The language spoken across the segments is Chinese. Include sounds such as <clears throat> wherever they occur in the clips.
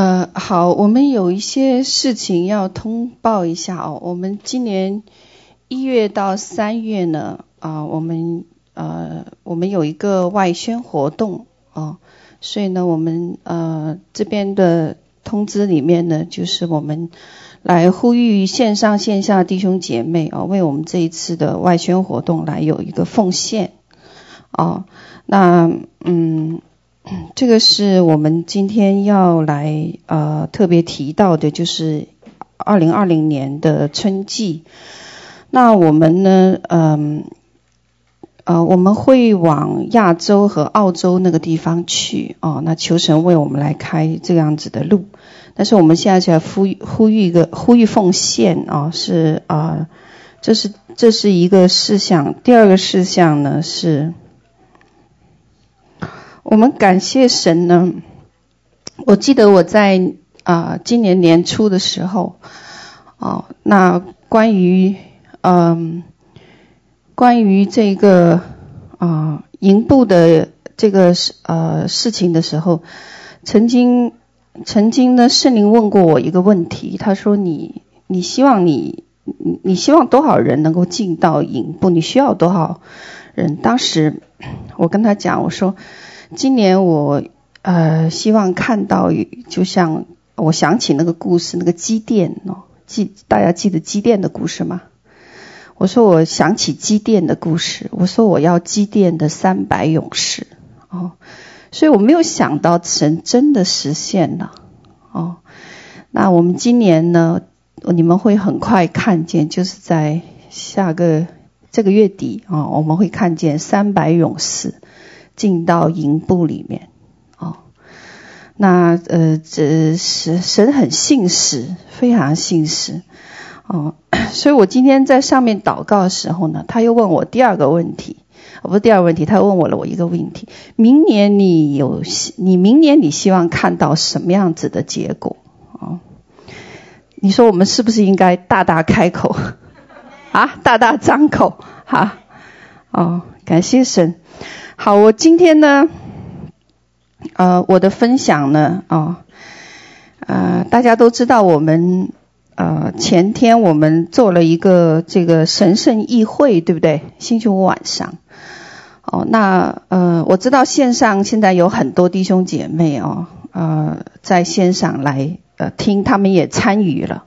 呃，好，我们有一些事情要通报一下哦。我们今年一月到三月呢，啊、我们呃，我们有一个外宣活动哦，所以呢，我们呃这边的通知里面呢，就是我们来呼吁线上线下弟兄姐妹哦，为我们这一次的外宣活动来有一个奉献哦。那嗯。这个是我们今天要来呃特别提到的，就是二零二零年的春季。那我们呢，嗯呃，我们会往亚洲和澳洲那个地方去哦。那求神为我们来开这样子的路。但是我们现在在呼吁呼吁一个呼吁奉献啊、是啊、这是这是一个事项。第二个事项呢是。我们感谢神呢。我记得我在啊、今年年初的时候，哦，那关于嗯、关于这个啊营部的这个事呃事情的时候，曾经曾经呢圣灵问过我一个问题，他说你你希望你你希望多少人能够进到营部？你需要多少人？当时我跟他讲，我说。今年我呃希望看到，就像我想起那个故事，那个基甸哦，记大家记得基甸的故事吗？我说我想起基甸的故事，我说我要积淀的三百勇士哦，所以我没有想到神真的实现了哦。那我们今年呢，你们会很快看见，就是在下个这个月底啊、哦，我们会看见三百勇士。进到营部里面，哦，那呃，这神神很信实，非常信实，哦，<coughs> 所以我今天在上面祷告的时候呢，他又问我第二个问题，哦，不是第二个问题，他问我了我一个问题：明年你有你明年你希望看到什么样子的结果？哦，你说我们是不是应该大大开口？<laughs> 啊，大大张口？哈，哦，感谢神。好，我今天呢，呃，我的分享呢，哦，呃，大家都知道，我们呃前天我们做了一个这个神圣议会，对不对？星期五晚上，哦，那呃，我知道线上现在有很多弟兄姐妹哦，呃，在线上来呃听，他们也参与了，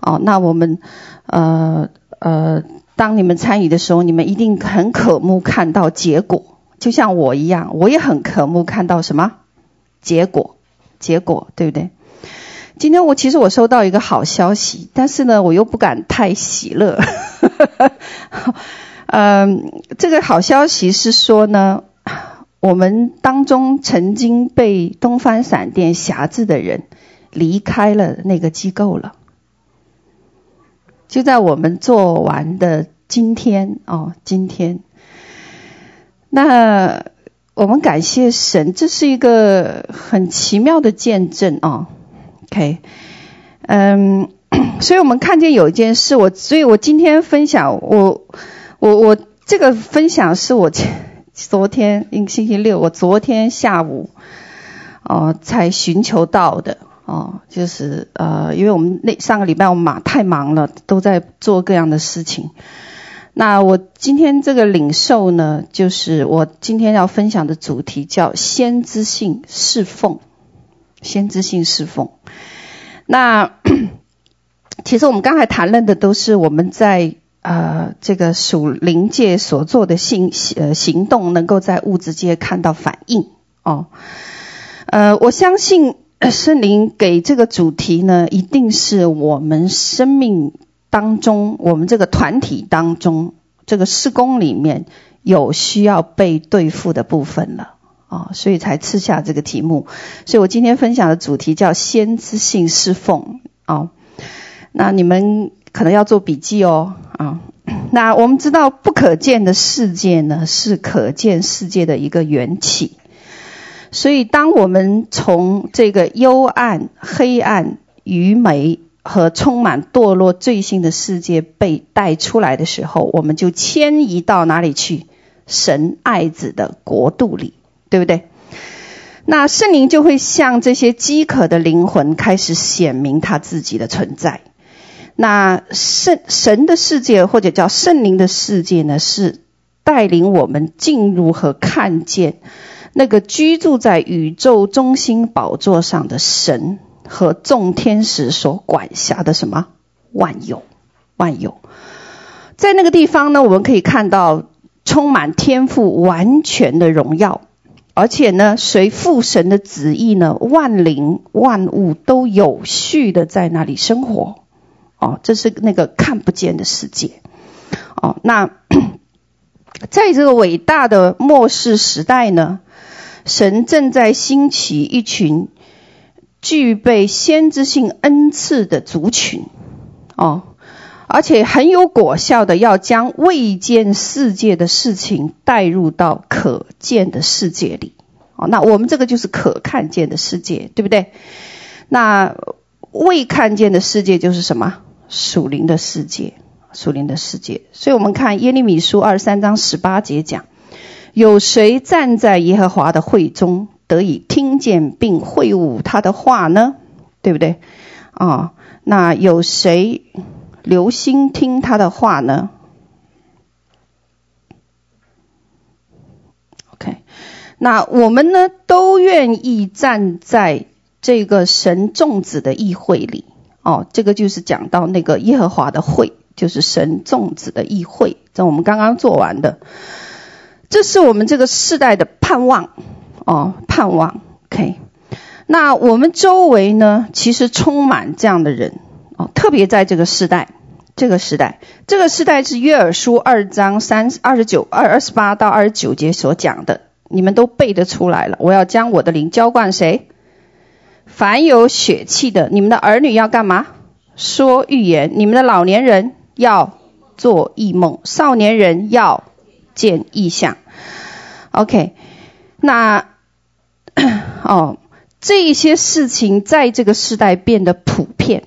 哦，那我们呃呃，当你们参与的时候，你们一定很渴慕看到结果。就像我一样，我也很渴慕看到什么结果，结果对不对？今天我其实我收到一个好消息，但是呢，我又不敢太喜乐。<laughs> 嗯，这个好消息是说呢，我们当中曾经被东方闪电辖制的人离开了那个机构了，就在我们做完的今天哦，今天。那我们感谢神，这是一个很奇妙的见证哦。OK，嗯，<coughs> 所以我们看见有一件事，我所以我今天分享，我我我这个分享是我前昨天，星期六，我昨天下午哦才寻求到的哦，就是呃，因为我们那上个礼拜我们忙太忙了，都在做各样的事情。那我今天这个领受呢，就是我今天要分享的主题叫先知性侍奉。先知性侍奉。那 <coughs> 其实我们刚才谈论的都是我们在呃这个属灵界所做的行呃行动，能够在物质界看到反应哦。呃，我相信圣灵给这个主题呢，一定是我们生命。当中，我们这个团体当中，这个施工里面有需要被对付的部分了啊，所以才赐下这个题目。所以我今天分享的主题叫先知性侍奉啊。那你们可能要做笔记哦啊。那我们知道，不可见的世界呢，是可见世界的一个缘起。所以，当我们从这个幽暗、黑暗、愚昧。和充满堕落罪性的世界被带出来的时候，我们就迁移到哪里去？神爱子的国度里，对不对？那圣灵就会向这些饥渴的灵魂开始显明他自己的存在。那圣神的世界或者叫圣灵的世界呢，是带领我们进入和看见那个居住在宇宙中心宝座上的神和众天使所管辖的什么万有，万有。在那个地方呢，我们可以看到充满天赋完全的荣耀。而且呢，随父神的旨意呢，万灵万物都有序的在那里生活。哦，这是那个看不见的世界。哦，那 <clears throat> 在这个伟大的末世时代呢，神正在兴起一群具备先知性恩赐的族群。哦，而且很有果效的，要将未见世界的事情带入到可见的世界里。哦，那我们这个就是可看见的世界，对不对？那未看见的世界就是什么？属灵的世界，属灵的世界。所以我们看耶利米书二十三章十八节讲：有谁站在耶和华的会中，得以听见并会悟他的话呢？对不对？啊、哦，那有谁留心听他的话呢？OK，？那我们呢，都愿意站在这个神众子的议会里哦。这个就是讲到那个耶和华的会，就是神众子的议会。这我们刚刚做完的，这是我们这个世代的盼望哦，盼望。OK，那我们周围呢，其实充满这样的人哦，特别在这个世代，这个时代，这个时代是约珥书二章三二十九二二十八到二十九节所讲的。你们都背得出来了。我要将我的灵浇灌谁？凡有血气的，你们的儿女要干嘛？说预言。你们的老年人要做异梦，少年人要见异象。OK，那 <coughs> 哦，这一些事情在这个时代变得普遍，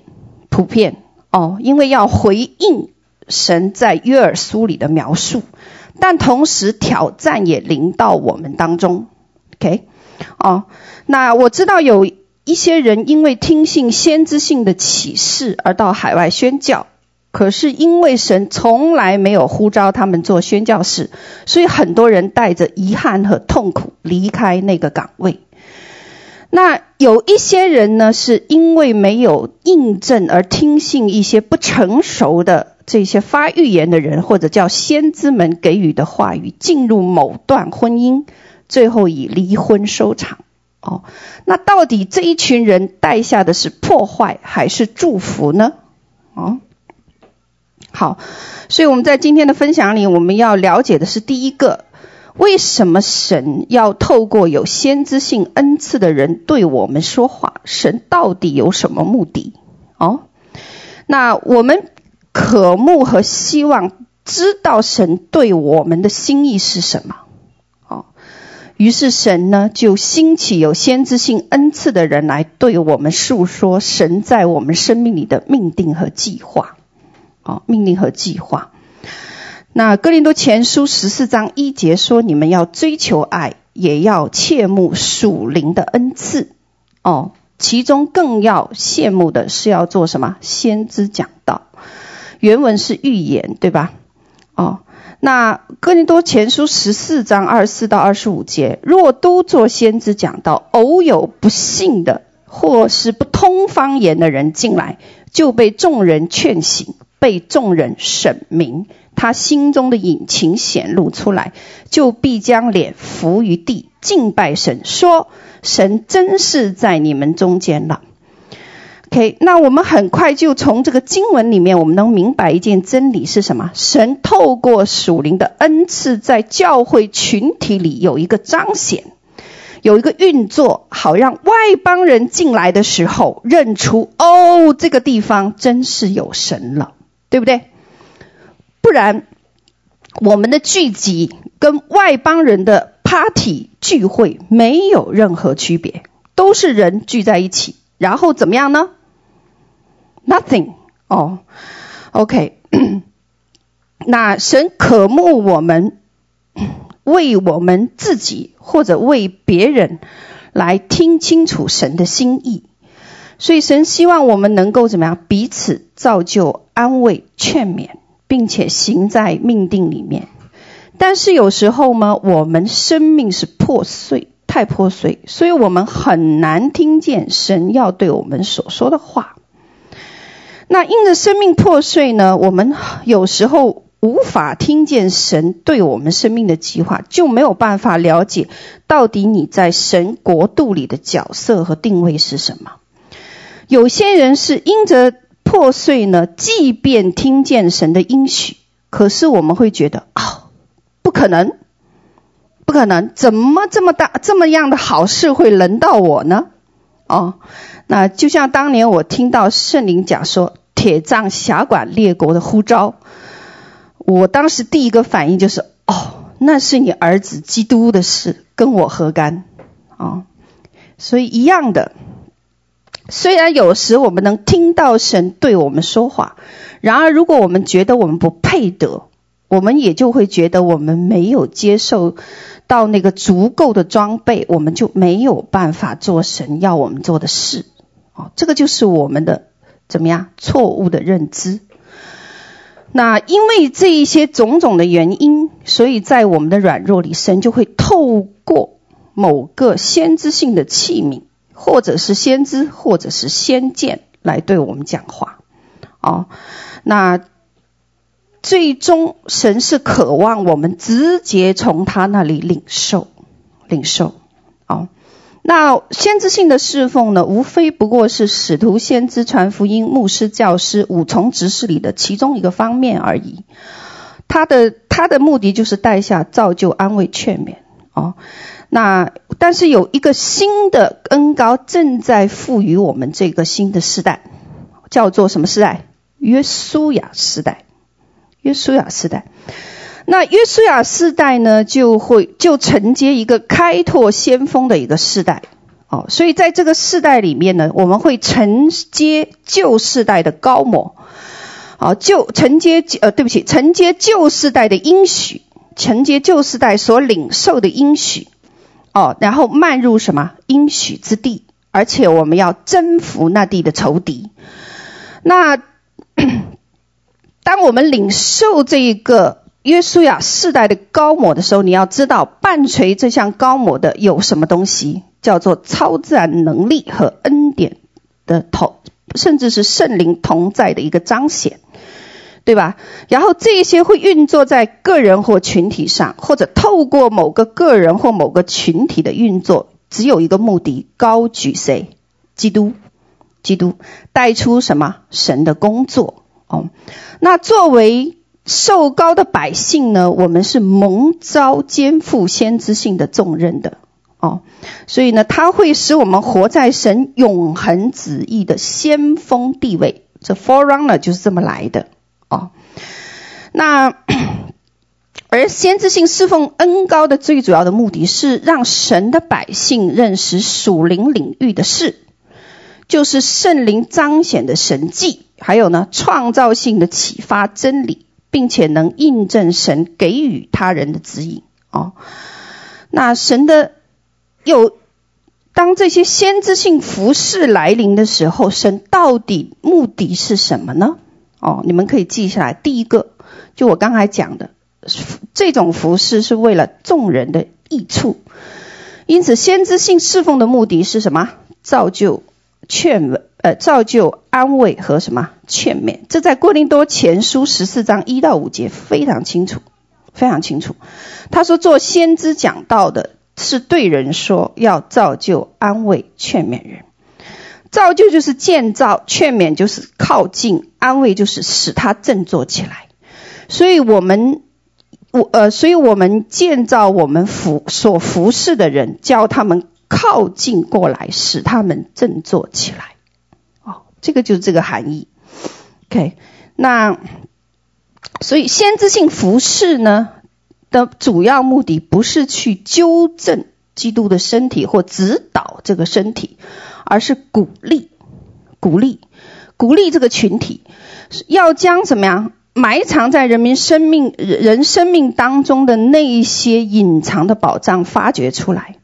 普遍哦，因为要回应神在约珥书里的描述。但同时挑战也临到我们当中，OK，哦，那我知道有一些人因为听信先知性的启示而到海外宣教，可是因为神从来没有呼召他们做宣教士，所以很多人带着遗憾和痛苦离开那个岗位。那有一些人呢，是因为没有印证而听信一些不成熟的。这些发预言的人，或者叫先知们给予的话语，进入某段婚姻，最后以离婚收场。哦，那到底这一群人带下的是破坏还是祝福呢？哦，好，所以我们在今天的分享里，我们要了解的是第一个，为什么神要透过有先知性恩赐的人对我们说话？神到底有什么目的？哦，那我们。渴慕和希望知道神对我们的心意是什么？哦，于是神呢就兴起有先知性恩赐的人来对我们述说神在我们生命里的命定和计划。哦，命令和计划。那哥林多前书十四章一节说：“你们要追求爱，也要切慕属灵的恩赐。”哦，其中更要羡慕的是要做什么？先知讲道。原文是预言，对吧？哦，那哥林多前书十四章二十四到二十五节，若都做先知讲道，偶有不信的或是不通方言的人进来，就被众人劝醒，被众人审明，他心中的隐情显露出来，就必将脸伏于地，敬拜神，说：神真是在你们中间了。OK，那我们很快就从这个经文里面，我们能明白一件真理是什么？神透过属灵的恩赐，在教会群体里有一个彰显，有一个运作，好让外邦人进来的时候认出哦，这个地方真是有神了，对不对？不然，我们的聚集跟外邦人的 party 聚会没有任何区别，都是人聚在一起，然后怎么样呢？Nothing 哦，OK，那神渴慕我们为我们自己或者为别人来听清楚神的心意。所以神希望我们能够怎么样？彼此造就、安慰、劝勉，并且行在命定里面。但是有时候呢，我们生命是破碎，太破碎，所以我们很难听见神要对我们所说的话。那因着生命破碎呢，我们有时候无法听见神对我们生命的计划，就没有办法了解到底你在神国度里的角色和定位是什么。有些人是因着破碎呢，即便听见神的应许，可是我们会觉得啊、哦，不可能，不可能，怎么这么大这么样的好事会轮到我呢？哦，那就像当年我听到圣灵讲说铁杖辖管列国的呼召，我当时第一个反应就是哦，那是你儿子基督的事，跟我何干？啊、哦，所以一样的。虽然有时我们能听到神对我们说话，然而如果我们觉得我们不配得，我们也就会觉得我们没有接受到那个足够的装备，我们就没有办法做神要我们做的事。哦，这个就是我们的怎么样错误的认知。那因为这一些种种的原因，所以在我们的软弱里，神就会透过某个先知性的器皿。或者是先知，或者是先见来对我们讲话，哦，那最终神是渴望我们直接从他那里领受，领受，哦，那先知性的侍奉呢，无非不过是使徒、先知、传福音、牧师、教师五重职事里的其中一个方面而已。他的他的目的就是带下造就、安慰、劝勉，哦。那但是有一个新的恩膏正在赋予我们这个新的世代，叫做什么世代？约书亚时代。约书亚时代。那约书亚时代呢，就会就承接一个开拓先锋的一个世代。哦，所以在这个世代里面呢，我们会承接旧世代的高模。哦，就承接呃，对不起，承接旧世代的应许，承接旧世代所领受的应许。哦，然后迈入什么应许之地，而且我们要征服那地的仇敌。那 <clears throat> 当我们领受这一个约书亚世代的膏抹的时候，你要知道伴随这项膏抹的有什么东西，叫做超自然能力和恩典的同，甚至是圣灵同在的一个彰显。对吧？然后这些会运作在个人或群体上，或者透过某个个人或某个群体的运作，只有一个目的：高举谁？基督，基督带出什么？神的工作。哦，那作为受膏的百姓呢？我们是蒙召肩负先知性的重任的。哦，所以呢，他会使我们活在神永恒旨意的先锋地位。这 forerunner 就是这么来的。哦，那 <coughs> 而先知性侍奉恩高的最主要的目的是让神的百姓认识属灵领域的事，就是圣灵彰显的神迹，还有呢创造性的启发真理，并且能印证神给予他人的指引。哦，那神的有当这些先知性服饰来临的时候，神到底目的是什么呢？哦，你们可以记下来。第一个，就我刚才讲的，这种服饰是为了众人的益处。因此，先知性侍奉的目的是什么？造就、劝慰，呃，造就、安慰和什么？劝勉。这在哥林多前书十四章一到五节非常清楚，非常清楚。他说，做先知讲道的是对人说，要造就、安慰、劝勉人。造就就是建造，劝勉就是靠近，安慰就是使他振作起来。所以我们，我呃，所以我们建造我们服所服侍的人，教他们靠近过来，使他们振作起来。哦，这个就是这个含义。OK，那所以先知性服侍呢的主要目的，不是去纠正基督的身体或指导这个身体。而是鼓励，鼓励，鼓励这个群体，要将怎么样埋藏在人民生命、人生命当中的那一些隐藏的宝藏发掘出来，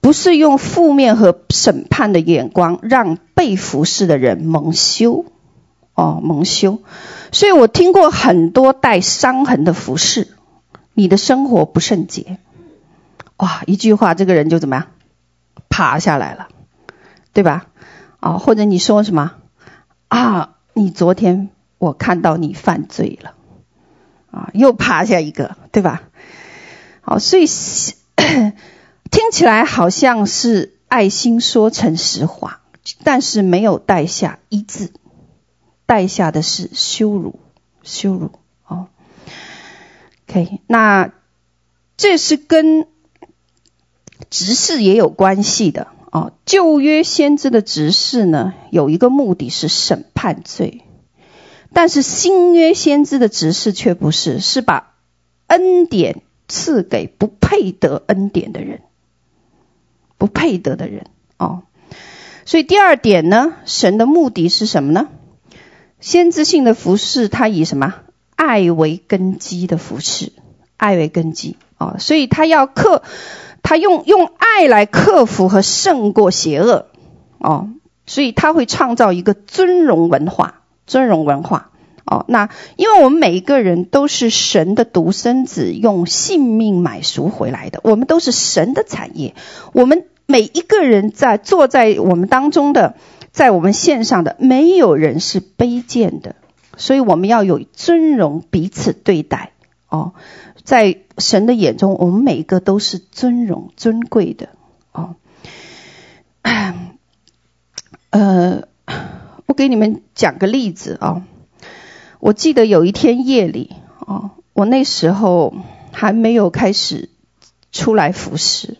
不是用负面和审判的眼光让被服侍的人蒙羞，哦，蒙羞。所以我听过很多带伤痕的服侍，你的生活不圣洁，哇，一句话这个人就怎么样，趴下来了，对吧？啊、或者你说什么啊？你昨天我看到你犯罪了，啊，又趴下一个，对吧？好，所以 <coughs> 听起来好像是爱心说诚实话，但是没有带下一字，带下的是羞辱，羞辱。哦，OK，那这是跟执事也有关系的。啊，旧约先知的执事呢，有一个目的是审判罪，但是新约先知的执事却不是，是把恩典赐给不配得恩典的人，不配得的人。哦，所以第二点呢，神的目的是什么呢？先知性的服事，他以什么？爱为根基的服事，爱为根基。哦，所以他要克。他用用爱来克服和胜过邪恶，哦，所以他会创造一个尊荣文化，尊荣文化，哦，那因为我们每一个人都是神的独生子，用性命买赎回来的，我们都是神的产业，我们每一个人在坐在我们当中的，在我们线上的，没有人是卑贱的，所以我们要有尊荣彼此对待，哦。在神的眼中，我们每一个都是尊荣尊贵的哦。呃，我给你们讲个例子啊、哦。我记得有一天夜里哦，我那时候还没有开始出来服侍，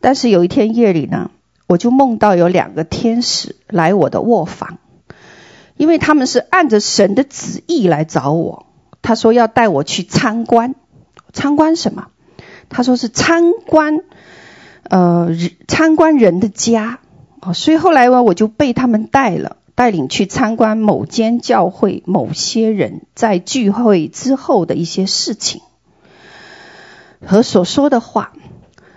但是有一天夜里呢，我就梦到有两个天使来我的卧房，因为他们是按着神的旨意来找我，他说要带我去参观。参观什么？他说是参观，呃，参观人的家哦。所以后来呢，我就被他们带了，带领去参观某间教会某些人在聚会之后的一些事情和所说的话。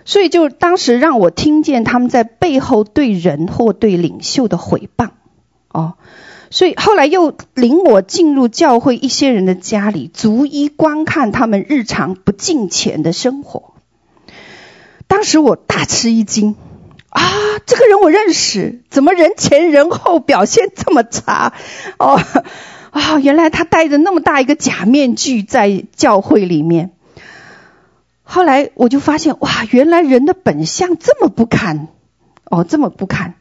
所以就当时让我听见他们在背后对人或对领袖的毁谤哦。所以后来又领我进入教会一些人的家里，逐一观看他们日常不敬虔的生活。当时我大吃一惊，啊，这个人我认识，怎么人前人后表现这么差？哦，啊，原来他戴着那么大一个假面具在教会里面。后来我就发现，哇，原来人的本相这么不堪，哦，这么不堪。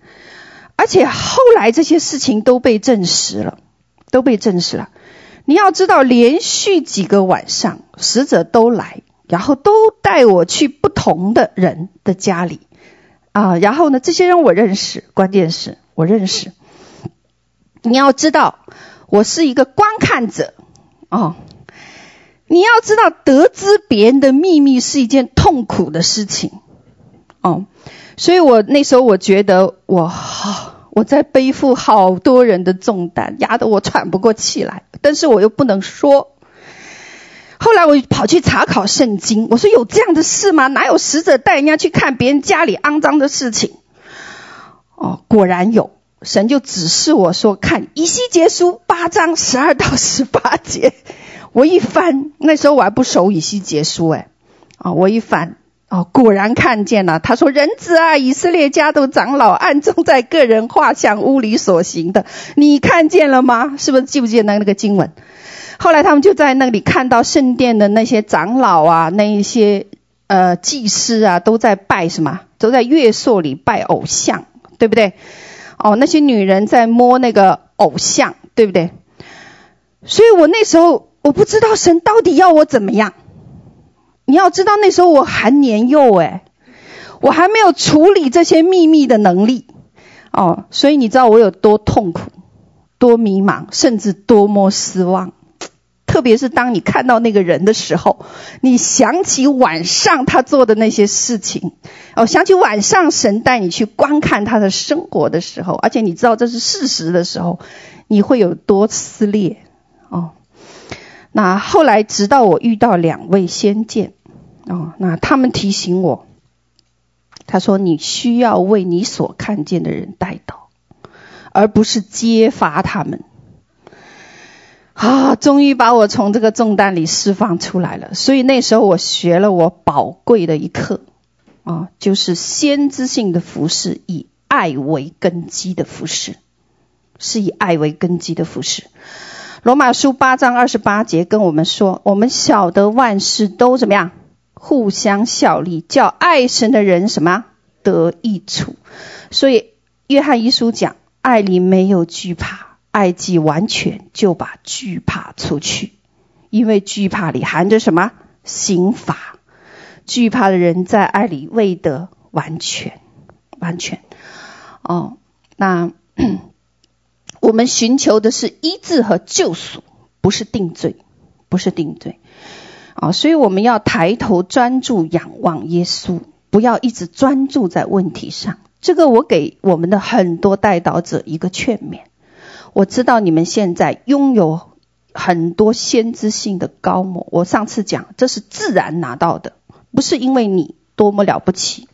而且后来这些事情都被证实了，都被证实了。你要知道，连续几个晚上，使者都来，然后都带我去不同的人的家里啊。然后呢，这些人我认识，关键是我认识。你要知道，我是一个观看者哦。你要知道，得知别人的秘密是一件痛苦的事情哦。所以我那时候我觉得我好，我在背负好多人的重担，压得我喘不过气来。但是我又不能说。后来我跑去查考圣经，我说有这样的事吗？哪有使者带人家去看别人家里肮脏的事情？哦，果然有，神就指示我说看以西结书八章十二 <laughs> 到十八节。我一翻，那时候我还不熟以西结书哎，啊，我一翻。哦，果然看见了。他说：“人子啊，以色列家的长老暗中在个人画像屋里所行的，你看见了吗？是不是记不记得那那个经文？后来他们就在那里看到圣殿的那些长老啊，那一些呃祭司啊，都在拜什么？都在月朔里拜偶像，对不对？哦，那些女人在摸那个偶像，对不对？所以我那时候我不知道神到底要我怎么样。”你要知道，那时候我还年幼哎，我还没有处理这些秘密的能力哦，所以你知道我有多痛苦、多迷茫，甚至多么失望。特别是当你看到那个人的时候，你想起晚上他做的那些事情，哦，想起晚上神带你去观看他的生活的时候，而且你知道这是事实的时候，你会有多撕裂哦。那后来，直到我遇到两位先见。哦，那他们提醒我，他说：“你需要为你所看见的人带祷，而不是揭发他们。”啊，终于把我从这个重担里释放出来了。所以那时候我学了我宝贵的一课啊，就是先知性的服饰，以爱为根基的服饰，是以爱为根基的服饰。罗马书八章二十八节跟我们说：“我们晓得万事都怎么样，互相效力，叫爱神的人什么得益处。”所以约翰一书讲：“爱里没有惧怕。”爱既完全，就把惧怕除去，因为惧怕里含着什么？刑罚。惧怕的人在爱里未得完全，完全。哦，那我们寻求的是医治和救赎，不是定罪，不是定罪。啊、所以我们要抬头专注仰望耶稣，不要一直专注在问题上。这个我给我们的很多代祷者一个劝勉。我知道你们现在拥有很多先知性的膏抹。我上次讲，这是自然拿到的，不是因为你多么了不起，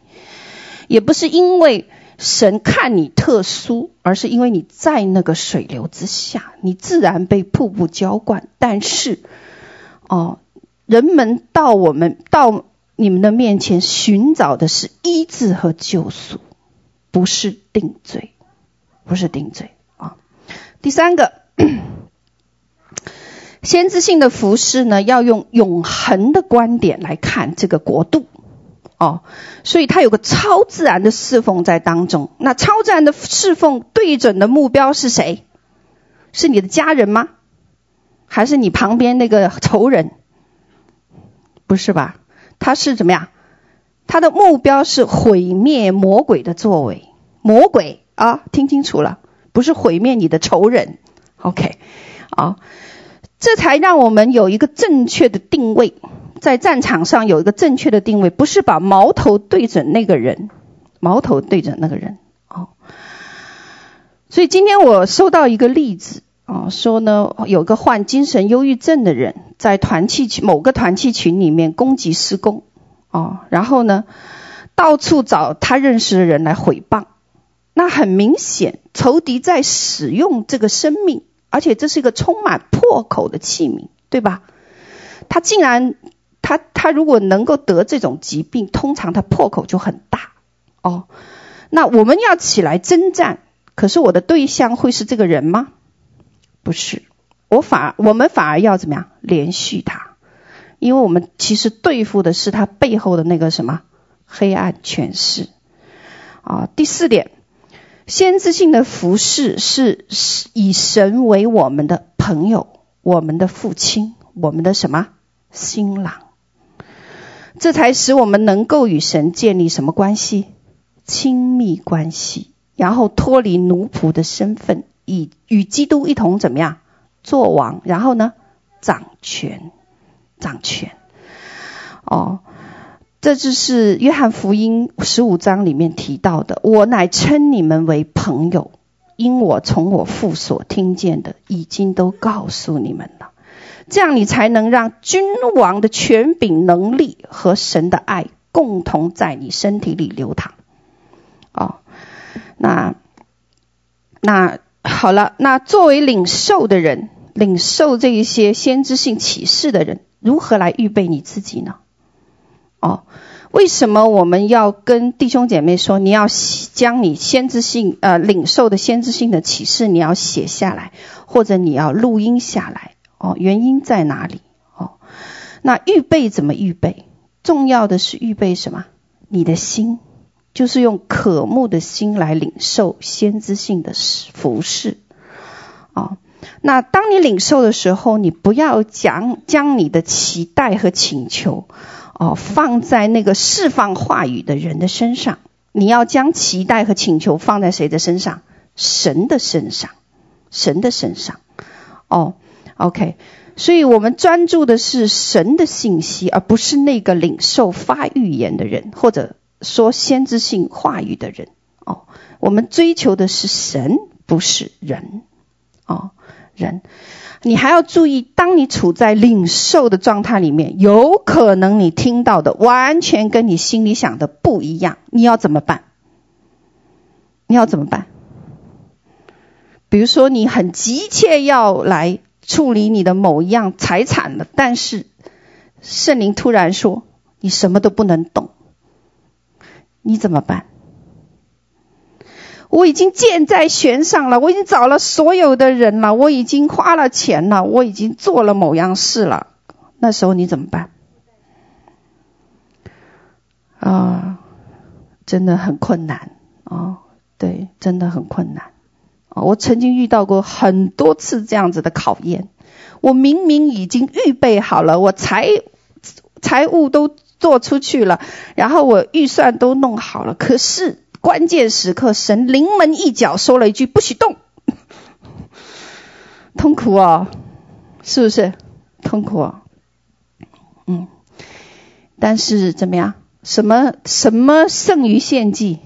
也不是因为神看你特殊，而是因为你在那个水流之下，你自然被瀑布浇灌。但是，哦，人们到我们到你们的面前寻找的是医治和救赎，不是定罪，不是定罪啊。第三个，先知性的服饰呢，要用永恒的观点来看这个国度，哦，所以他有个超自然的侍奉在当中。那超自然的侍奉对准的目标是谁？是你的家人吗？还是你旁边那个仇人？不是吧？他是怎么样？他的目标是毁灭魔鬼的作为。魔鬼啊，听清楚了。不是毁灭你的仇人，OK，啊，这才让我们有一个正确的定位，在战场上有一个正确的定位，不是把矛头对准那个人，矛头对准那个人，哦。所以今天我收到一个例子，啊，说呢，有个患精神忧郁症的人，在团契群某个团契群里面攻击施工，哦，然后呢，到处找他认识的人来诽谤。那很明显，仇敌在使用这个生命，而且这是一个充满破口的器皿，对吧？他竟然，他他如果能够得这种疾病，通常他破口就很大哦。那我们要起来征战，可是我的对象会是这个人吗？不是，我反而我们反而要怎么样？连续他，因为我们其实对付的是他背后的那个什么黑暗权势啊。第四点。先知性的服事是以神为我们的朋友，我们的父亲，我们的什么新郎？这才使我们能够与神建立什么关系？亲密关系，然后脱离奴仆的身份，以与基督一同怎么样做王？然后呢，掌权，掌权。哦。这就是约翰福音十五章里面提到的：“我乃称你们为朋友，因我从我父所听见的，已经都告诉你们了。这样，你才能让君王的权柄、能力和神的爱共同在你身体里流淌。”哦，那那好了，那作为领受的人，领受这一些先知性启示的人，如何来预备你自己呢？哦，为什么我们要跟弟兄姐妹说，你要将你先知性呃领受的先知性的启示，你要写下来，或者你要录音下来？哦，原因在哪里？哦，那预备怎么预备？重要的是预备什么？你的心，就是用渴慕的心来领受先知性的服饰。哦，那当你领受的时候，你不要将将你的期待和请求。哦，放在那个释放话语的人的身上，你要将期待和请求放在谁的身上？神的身上，神的身上。哦，OK，所以我们专注的是神的信息，而不是那个领受发预言的人，或者说先知性话语的人。哦，我们追求的是神，不是人。哦，人。你还要注意，当你处在领受的状态里面，有可能你听到的完全跟你心里想的不一样，你要怎么办？你要怎么办？比如说，你很急切要来处理你的某一样财产了，但是圣灵突然说你什么都不能动，你怎么办？我已经箭在弦上了，我已经找了所有的人了，我已经花了钱了，我已经做了某样事了。那时候你怎么办？啊，真的很困难啊！对，真的很困难！我曾经遇到过很多次这样子的考验。我明明已经预备好了，我财财务都做出去了，然后我预算都弄好了，可是。关键时刻，神临门一脚，说了一句：“不许动。” <laughs> 痛苦哦，是不是？痛苦哦。嗯，但是怎么样？什么什么胜于献祭？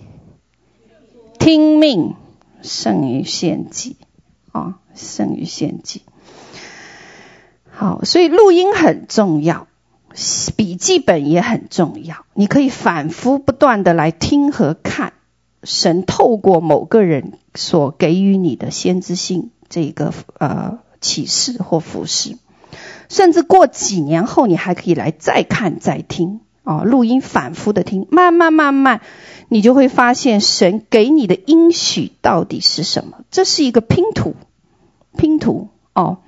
听命胜于献祭啊！胜于献祭。好，所以录音很重要，笔记本也很重要。你可以反复不断的来听和看。神透过某个人所给予你的先知性这个呃启示或服饰，甚至过几年后，你还可以来再看再听啊，录音反复的听，慢慢慢慢，你就会发现神给你的应许到底是什么？这是一个拼图，拼图哦，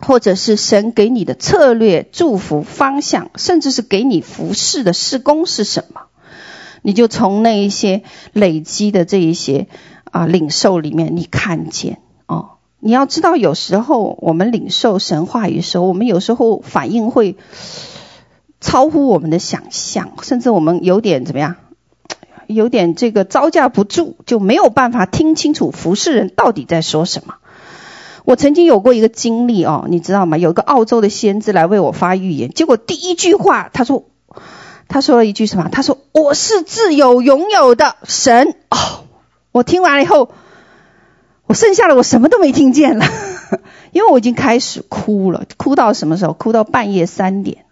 或者是神给你的策略、祝福、方向，甚至是给你服事的施工是什么？你就从那一些累积的这一些啊领受里面，你看见哦。你要知道，有时候我们领受神话语时候，我们有时候反应会超乎我们的想象，甚至我们有点怎么样，有点这个招架不住，就没有办法听清楚服侍人到底在说什么。我曾经有过一个经历哦，你知道吗？有一个澳洲的先知来为我发预言，结果第一句话他说。他说了一句什么？他说：“我是自有永有的神。” <laughs> 哦，我听完了以后，我剩下的我什么都没听见了，<laughs> 因为我已经开始哭了，哭到什么时候？哭到半夜三点。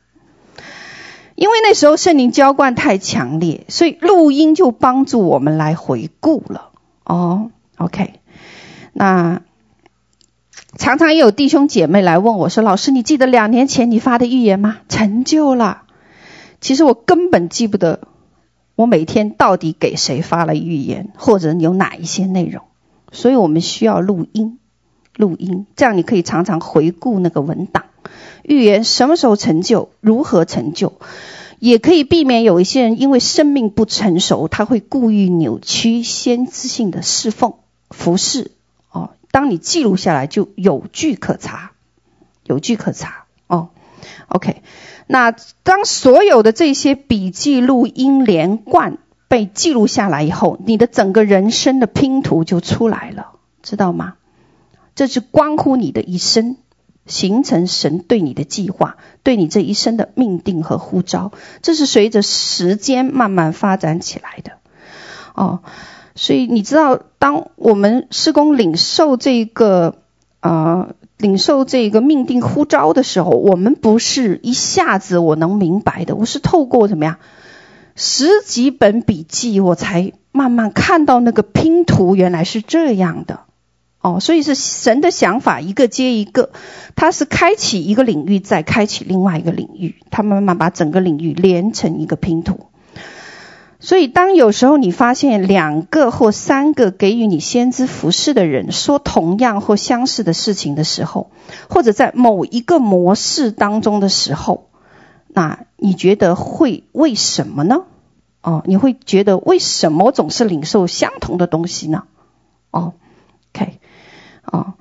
因为那时候圣灵浇灌太强烈，所以录音就帮助我们来回顾了。哦，OK，那常常也有弟兄姐妹来问我说：“老师，你记得两年前你发的预言吗？成就了。”其实我根本记不得，我每天到底给谁发了预言，或者有哪一些内容，所以我们需要录音，录音，这样你可以常常回顾那个文档，预言什么时候成就，如何成就，也可以避免有一些人因为生命不成熟，他会故意扭曲先知性的侍奉服侍哦。当你记录下来，就有据可查，有据可查哦。OK。那当所有的这些笔记录音连贯被记录下来以后，你的整个人生的拼图就出来了，知道吗？这是关乎你的一生，形成神对你的计划，对你这一生的命定和呼召，这是随着时间慢慢发展起来的。哦，所以你知道，当我们施工领受这个啊。领受这个命定呼召的时候，我们不是一下子我能明白的，我是透过怎么样十几本笔记，我才慢慢看到那个拼图原来是这样的。哦，所以是神的想法一个接一个，他是开启一个领域，再开启另外一个领域，他慢慢把整个领域连成一个拼图。所以，当有时候你发现两个或三个给予你先知服饰的人说同样或相似的事情的时候，或者在某一个模式当中的时候，那你觉得会为什么呢？哦，你会觉得为什么总是领受相同的东西呢？哦，OK，哦，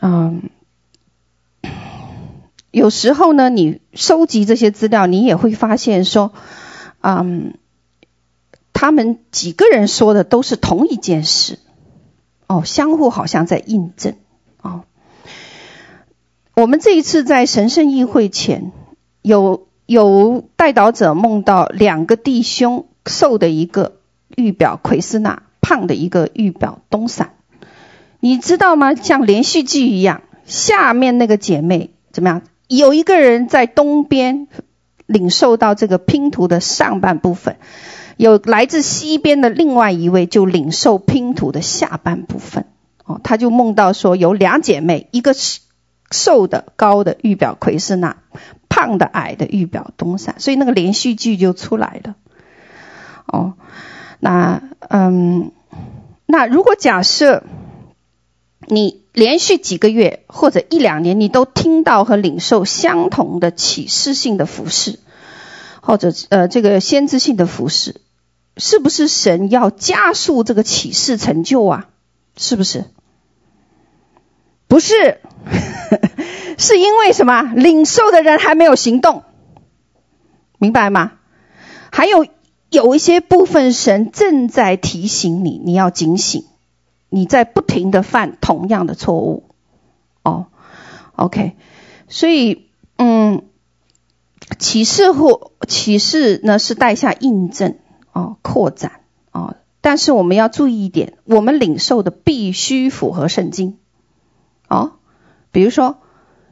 嗯，有时候呢，你收集这些资料，你也会发现说，嗯。他们几个人说的都是同一件事，哦，相互好像在印证，哦。我们这一次在神圣议会前，有有代导者梦到两个弟兄瘦的一个预表奎斯纳，胖的一个预表东散，你知道吗？像连续剧一样，下面那个姐妹怎么样？有一个人在东边领受到这个拼图的上半部分，有来自西边的另外一位就领受拼图的下半部分。哦，他就梦到说有两姐妹，一个是瘦的高的预表奎斯那，胖的矮的预表东山，所以那个连续剧就出来了。哦，那嗯，那如果假设你连续几个月或者一两年，你都听到和领受相同的启示性的服饰，或者呃这个先知性的服饰，是不是神要加速这个启示成就啊？是不是？不是，<laughs> 是因为什么？领受的人还没有行动，明白吗？还有有一些部分，神正在提醒你，你要警醒，你在不停的犯同样的错误。哦，OK，所以，嗯，启示或启示呢是带下印证，哦，扩展，哦，但是我们要注意一点，我们领受的必须符合圣经。哦，比如说，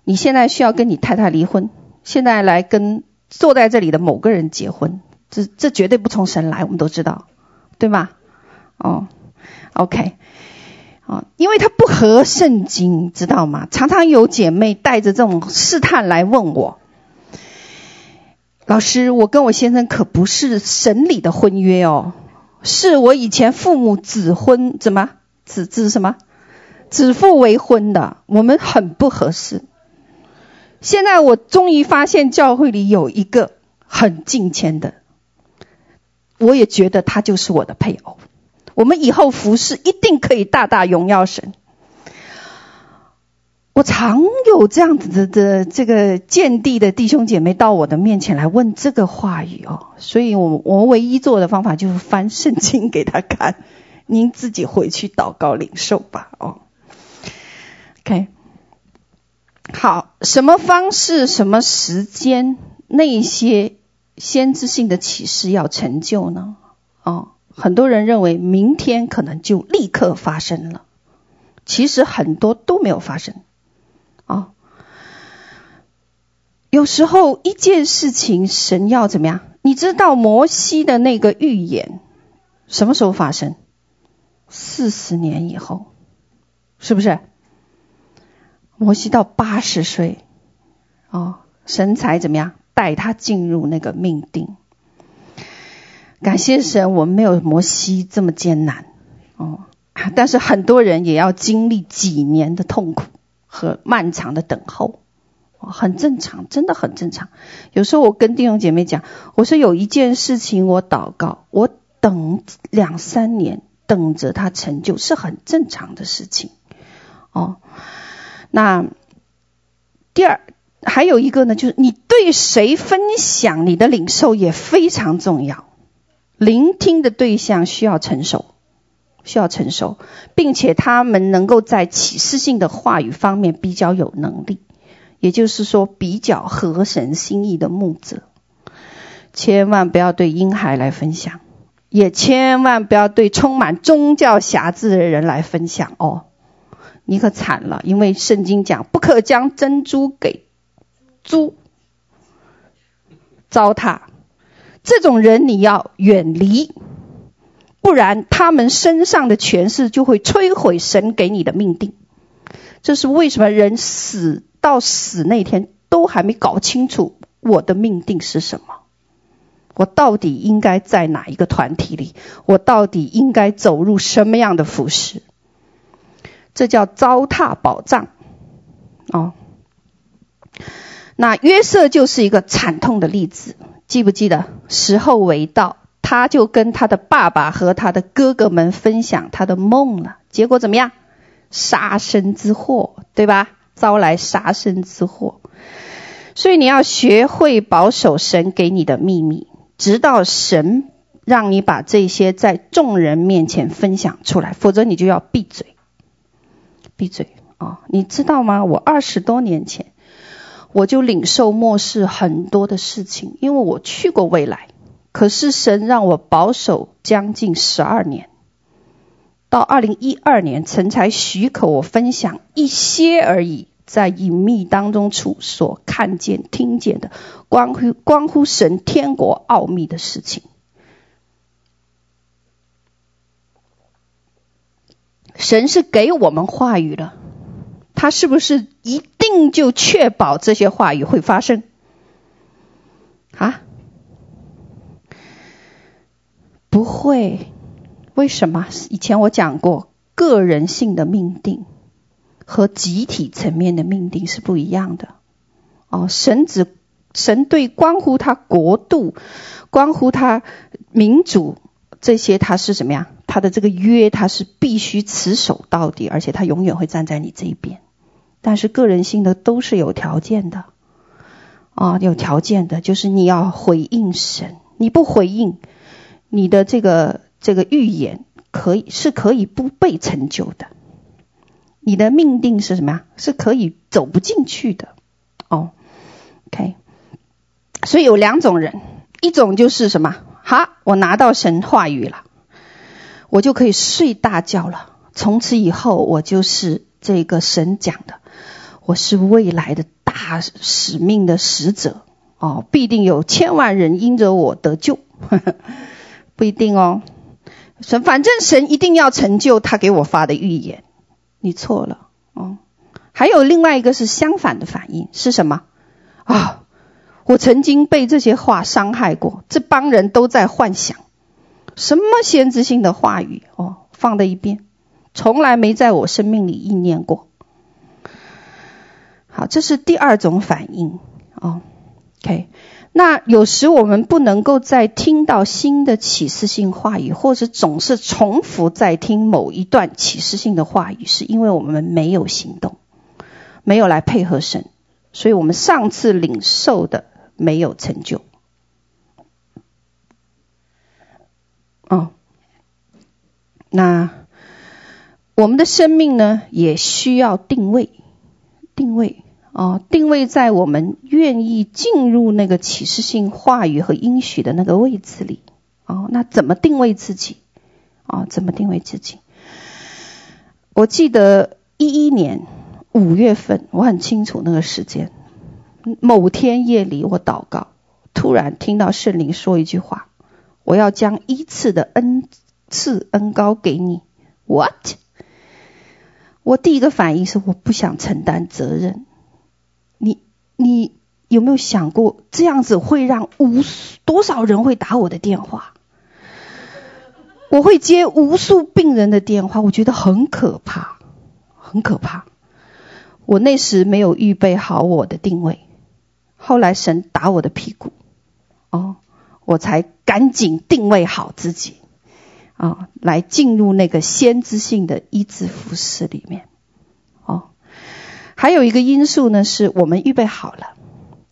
你现在需要跟你太太离婚，现在来跟坐在这里的某个人结婚，这这绝对不从神来，我们都知道，对吗？哦，OK，哦，因为他不合圣经，知道吗？常常有姐妹带着这种试探来问我，老师，我跟我先生可不是神里的婚约哦，是我以前父母指婚，怎么指指什么？指腹为婚的，我们很不合适。现在我终于发现教会里有一个很敬虔的，我也觉得他就是我的配偶。我们以后服侍一定可以大大荣耀神。我常有这样子的的这个见地的弟兄姐妹到我的面前来问这个话语哦，所以我我唯一做的方法就是翻圣经给他看，<laughs> 您自己回去祷告领受吧哦。OK，好，什么方式、什么时间，那些先知性的启示要成就呢？哦，很多人认为明天可能就立刻发生了，其实很多都没有发生。哦，有时候一件事情，神要怎么样？你知道摩西的那个预言什么时候发生？四十年以后，是不是？摩西到八十岁，哦，神才怎么样带他进入那个命定？感谢神，我们没有摩西这么艰难，哦，但是很多人也要经历几年的痛苦和漫长的等候，很正常，真的很正常。有时候我跟弟兄姐妹讲，我说有一件事情我祷告，我等两三年，等着他成就，是很正常的事情，哦。那第二还有一个呢，就是你对谁分享你的领受也非常重要。聆听的对象需要成熟，需要成熟，并且他们能够在启示性的话语方面比较有能力，也就是说比较合神心意的牧者。千万不要对婴孩来分享，也千万不要对充满宗教瑕疵的人来分享哦。你可惨了，因为圣经讲不可将珍珠给猪糟蹋，这种人你要远离，不然他们身上的权势就会摧毁神给你的命定。这是为什么人死到死那天都还没搞清楚我的命定是什么？我到底应该在哪一个团体里？我到底应该走入什么样的服饰？这叫糟蹋宝藏，哦。那约瑟就是一个惨痛的例子，记不记得？时候未到，他就跟他的爸爸和他的哥哥们分享他的梦了。结果怎么样？杀身之祸，对吧？招来杀身之祸。所以你要学会保守神给你的秘密，直到神让你把这些在众人面前分享出来，否则你就要闭嘴。闭嘴啊、哦！你知道吗？我二十多年前我就领受末世很多的事情，因为我去过未来。可是神让我保守将近十二年，到二零一二年神才许可我分享一些而已，在隐秘当中处所看见、听见的，关乎关乎神天国奥秘的事情。神是给我们话语了，他是不是一定就确保这些话语会发生？啊？不会。为什么？以前我讲过，个人性的命定和集体层面的命定是不一样的。哦，神只神对关乎他国度、关乎他民主这些，他是什么样？他的这个约，他是必须持守到底，而且他永远会站在你这一边。但是个人性的都是有条件的，啊、有条件的，就是你要回应神，你不回应，你的这个。这个预言可以是可以不被成就的，你的命定是什么呀？是可以走不进去的。哦，OK，所以有两种人，一种就是什么？好，我拿到神话语了，我就可以睡大觉了。从此以后，我就是这个神讲的，我是未来的大使命的使者。哦，必定有千万人因着我得救，呵呵，不一定哦。神，反正神一定要成就他给我发的预言，你错了哦。还有另外一个是相反的反应是什么？啊、我曾经被这些话伤害过，这帮人都在幻想什么先知性的话语哦，放在一边，从来没在我生命里意念过。好，这是第二种反应哦。OK。那有时我们不能够再听到新的启示性话语，或者总是重复在听某一段启示性的话语，是因为我们没有行动，没有来配合神，所以我们上次领受的没有成就。哦，那我们的生命呢，也需要定位，定位。哦，定位在我们愿意进入那个启示性话语和应许的那个位置里。哦，那怎么定位自己？哦，怎么定位自己？我记得一一年五月份，我很清楚那个时间。某天夜里，我祷告，突然听到圣灵说一句话：“我要将一次的恩赐恩膏给你。”What？我第一个反应是我不想承担责任。你你有没有想过，这样子会让无数多少人会打我的电话？我会接无数病人的电话，我觉得很可怕，很可怕。我那时没有预备好我的定位，后来神打我的屁股，哦，我才赶紧定位好自己，啊、来进入那个先知性的医治服饰里面。哦还有一个因素呢，是我们预备好了，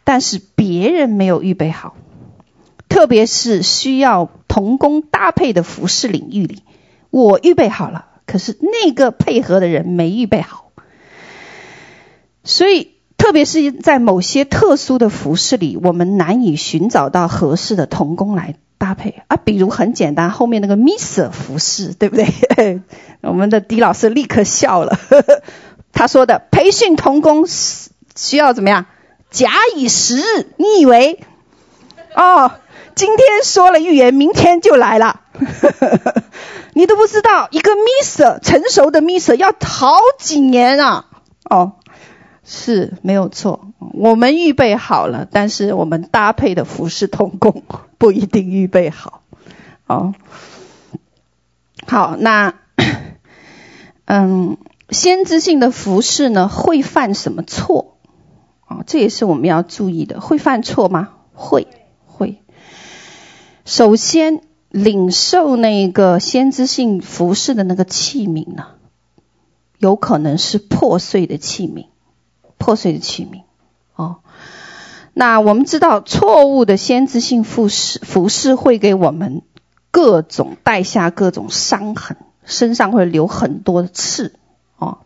但是别人没有预备好，特别是需要同工搭配的服饰领域里，我预备好了，可是那个配合的人没预备好，所以特别是在某些特殊的服饰里，我们难以寻找到合适的童工来搭配啊。比如很简单，后面那个 Miss 服饰，对不对？<laughs> 我们的狄老师立刻笑了。呵 <laughs> 呵他说的培训童工需要怎么样？假以时日，你以为哦，今天说了预言，明天就来了？<laughs> 你都不知道，一个 Miss 成熟的 Miss 要好几年啊！哦，是没有错，我们预备好了，但是我们搭配的服饰童工不一定预备好。哦，好，那嗯。先知性的服饰呢，会犯什么错？啊，这也是我们要注意的。会犯错吗？会，会。首先，领受那个先知性服饰的那个器皿呢，有可能是破碎的器皿，破碎的器皿。哦，那我们知道，错误的先知性服饰服饰会给我们各种带下各种伤痕，身上会留很多的刺。哦，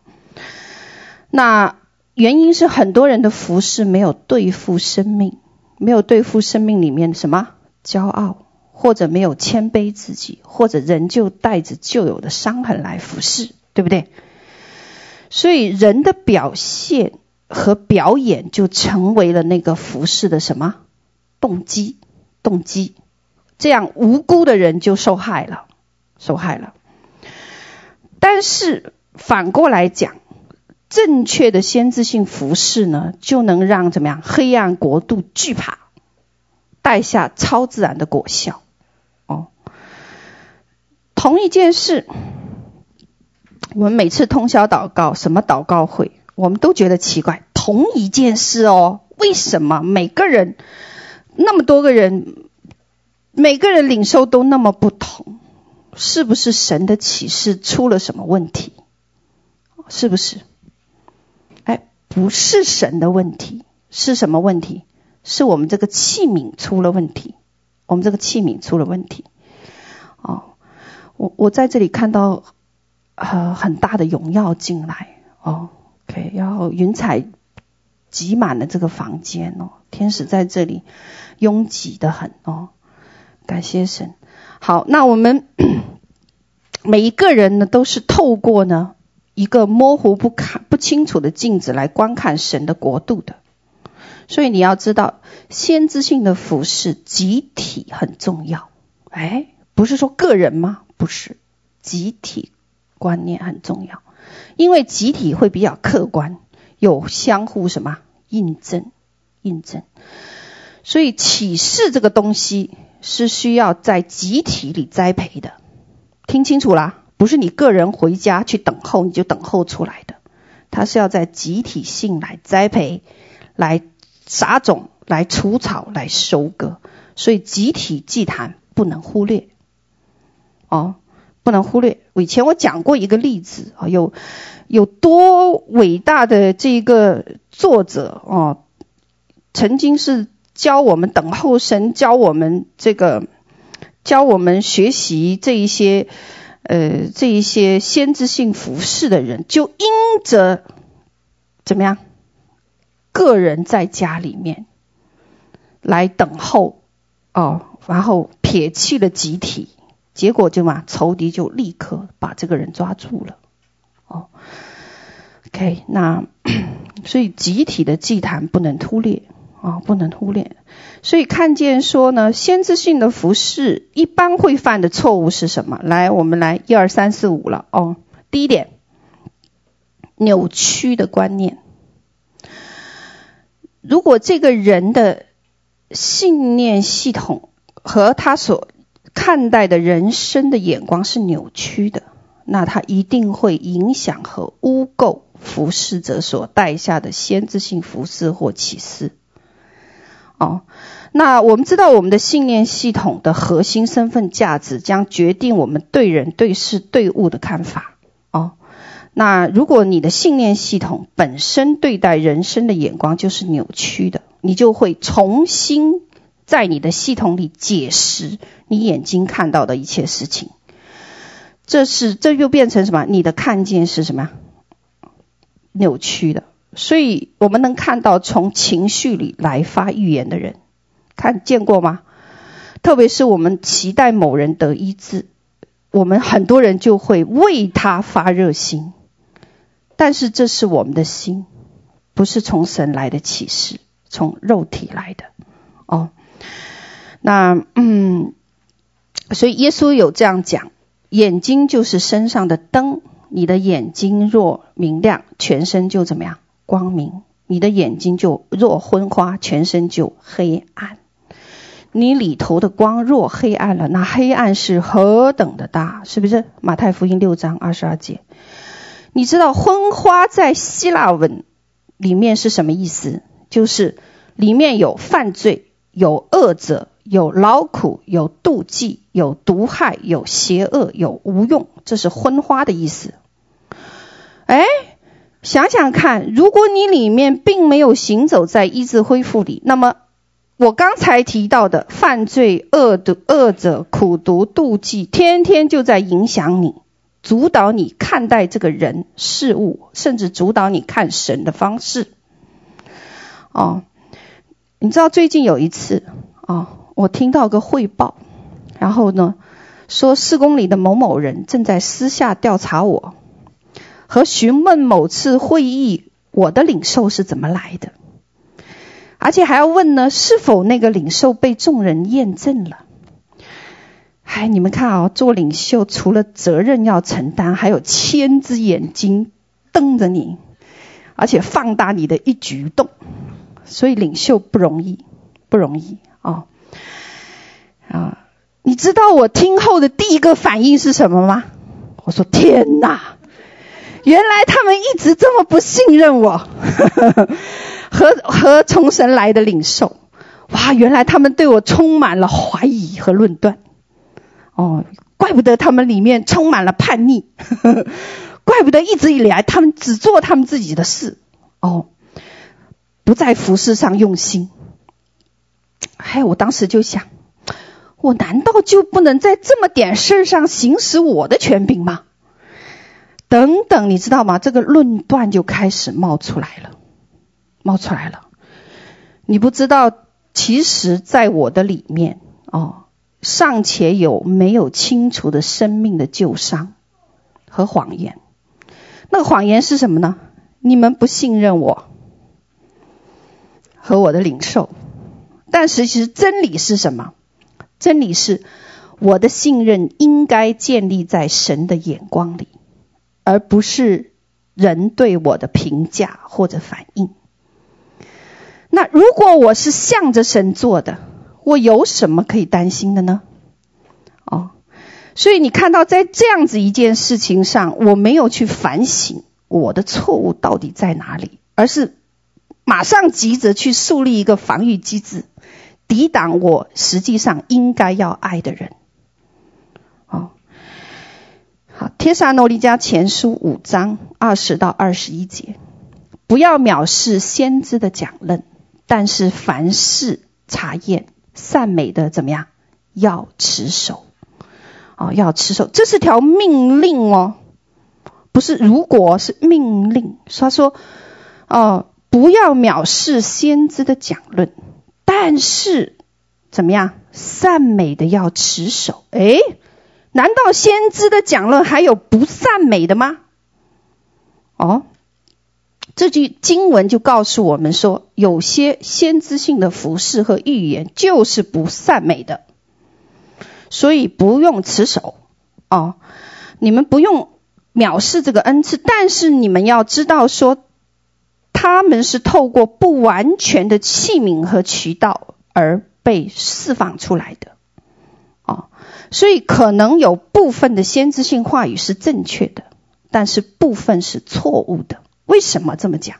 那原因是很多人的服饰没有对付生命，没有对付生命里面什么骄傲，或者没有谦卑自己，或者仍旧带着旧有的伤痕来服饰，对不对？所以人的表现和表演就成为了那个服侍的什么动机？动机，这样无辜的人就受害了，受害了。但是反过来讲，正确的先知性服饰呢，就能让怎么样？黑暗国度惧怕，带下超自然的果效。哦，同一件事，我们每次通宵祷告，什么祷告会，我们都觉得奇怪。同一件事哦，为什么每个人那么多个人，每个人领受都那么不同？是不是神的启示出了什么问题？是不是？哎，不是神的问题，是什么问题？是我们这个器皿出了问题。我们这个器皿出了问题。哦，我我在这里看到呃很大的荣耀进来哦，OK，然后云彩挤满了这个房间哦，天使在这里拥挤得很哦，感谢神。好，那我们 <coughs> 每一个人呢，都是透过呢一个模糊不看不清楚的镜子来观看神的国度的。所以你要知道，先知性的服饰集体很重要。哎，不是说个人吗？不是，集体观念很重要，因为集体会比较客观，有相互什么印证，印证。所以启示这个东西。是需要在集体里栽培的，听清楚啦，不是你个人回家去等候你就等候出来的，它是要在集体性来栽培、来撒种、来除草、来收割，所以集体祭坛不能忽略，哦，不能忽略。以前我讲过一个例子啊，有有多伟大的这个作者哦，曾经是。教我们等候神，教我们这个，教我们学习这一些，呃，这一些先知性服饰的人，就因着怎么样，个人在家里面来等候哦，然后撇弃了集体，结果就嘛，仇敌就立刻把这个人抓住了，哦，OK，那 <clears throat> 所以集体的祭坛不能忽略。啊、不能忽略。所以看见说呢，先知性的服饰一般会犯的错误是什么？来，我们来一二三四五了哦。第一点，扭曲的观念。如果这个人的信念系统和他所看待的人生的眼光是扭曲的，那他一定会影响和污垢服事者所带下的先知性服事或启示。哦，那我们知道我们的信念系统的核心身份价值将决定我们对人对事对物的看法。哦，那如果你的信念系统本身对待人生的眼光就是扭曲的，你就会重新在你的系统里解释你眼睛看到的一切事情。这是这又变成什么？你的看见是什么？扭曲的。所以我们能看到从情绪里来发预言的人，看见过吗？特别是我们期待某人得医治，我们很多人就会为他发热心，但是这是我们的心，不是从神来的启示，从肉体来的。哦，那嗯，所以耶稣有这样讲：眼睛就是身上的灯，你的眼睛若明亮，全身就怎么样？光明，你的眼睛就若昏花，全身就黑暗。你里头的光若黑暗了，那黑暗是何等的大，是不是？马太福音六章二十二节。你知道昏花在希腊文里面是什么意思？就是里面有犯罪，有恶者，有劳苦，有妒忌，有毒害，有邪恶，有无用，这是昏花的意思。哎。想想看，如果你里面并没有行走在医治恢复里，那么我刚才提到的犯罪、恶毒、恶者、苦毒、妒忌，天天就在影响你，主导你看待这个人事物，甚至主导你看神的方式。哦，你知道最近有一次哦，我听到个汇报，然后呢，说四公里的某某人正在私下调查我。和询问某次会议我的领受是怎么来的？而且还要问呢，是否那个领受被众人验证了？哎，你们看啊、做领袖除了责任要承担，还有千只眼睛瞪着你，而且放大你的一举一动，所以领袖不容易，不容易哦。啊，你知道我听后的第一个反应是什么吗？我说天哪！原来他们一直这么不信任我，<laughs> 和和从神来的领袖，哇！原来他们对我充满了怀疑和论断，哦，怪不得他们里面充满了叛逆，<laughs> 怪不得一直以来他们只做他们自己的事，哦，不在服饰上用心。哎，我当时就想，我难道就不能在这么点事上行使我的权柄吗？等等，你知道吗？这个论断就开始冒出来了，冒出来了。你不知道，其实在我的里面哦，尚且有没有清除的生命的旧伤和谎言。那个谎言是什么呢？你们不信任我和我的领受。但是其实真理是什么？真理是我的信任应该建立在神的眼光里。而不是人对我的评价或者反应。那如果我是向着神做的，我有什么可以担心的呢？哦，所以你看到在这样子一件事情上，我没有去反省我的错误到底在哪里，而是马上急着去树立一个防御机制，抵挡我实际上应该要爱的人。哦好，帖撒罗尼迦前书五章二十到二十一节，不要藐视先知的讲论，但是凡事查验善美的怎么样，要持守。哦，要持守，这是条命令哦，不是如果是命令。他说，哦，不要藐视先知的讲论，但是怎么样，善美的要持守。诶难道先知的讲论还有不善美的吗？哦，这句经文就告诉我们说，有些先知性的服饰和预言就是不善美的，所以不用持守。哦，你们不用藐视这个恩赐，但是你们要知道说，他们是透过不完全的器皿和渠道而被释放出来的。哦所以可能有部分的先知性话语是正确的，但是部分是错误的。为什么这么讲？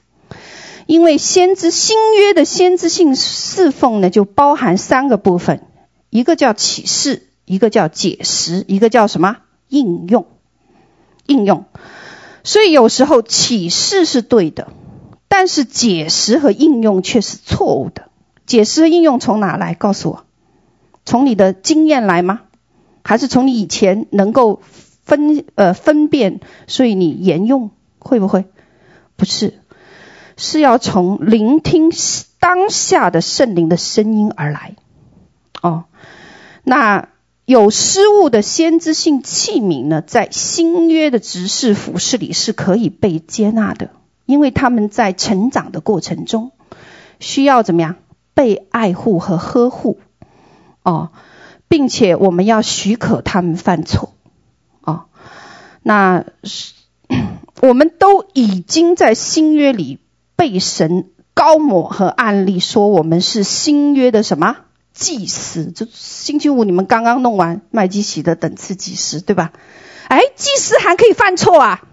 因为先知新约的先知性侍奉呢，就包含三个部分：一个叫启示，一个叫解释，一个叫什么？应用。应用。所以有时候启示是对的，但是解释和应用却是错误的。解释和应用从哪来？告诉我，从你的经验来吗？还是从你以前能够分呃分辨，所以你沿用会不会？不是，是要从聆听当下的圣灵的声音而来。哦，那有失误的先知性器皿呢，在新约的执事服事里是可以被接纳的，因为他们在成长的过程中需要怎么样被爱护和呵护。哦。并且我们要许可他们犯错，哦，那是 <clears throat> 我们都已经在新约里被神高抹和案例，说我们是新约的什么祭司？就星期五你们刚刚弄完麦基奇的等次祭司，对吧？哎，祭司还可以犯错啊？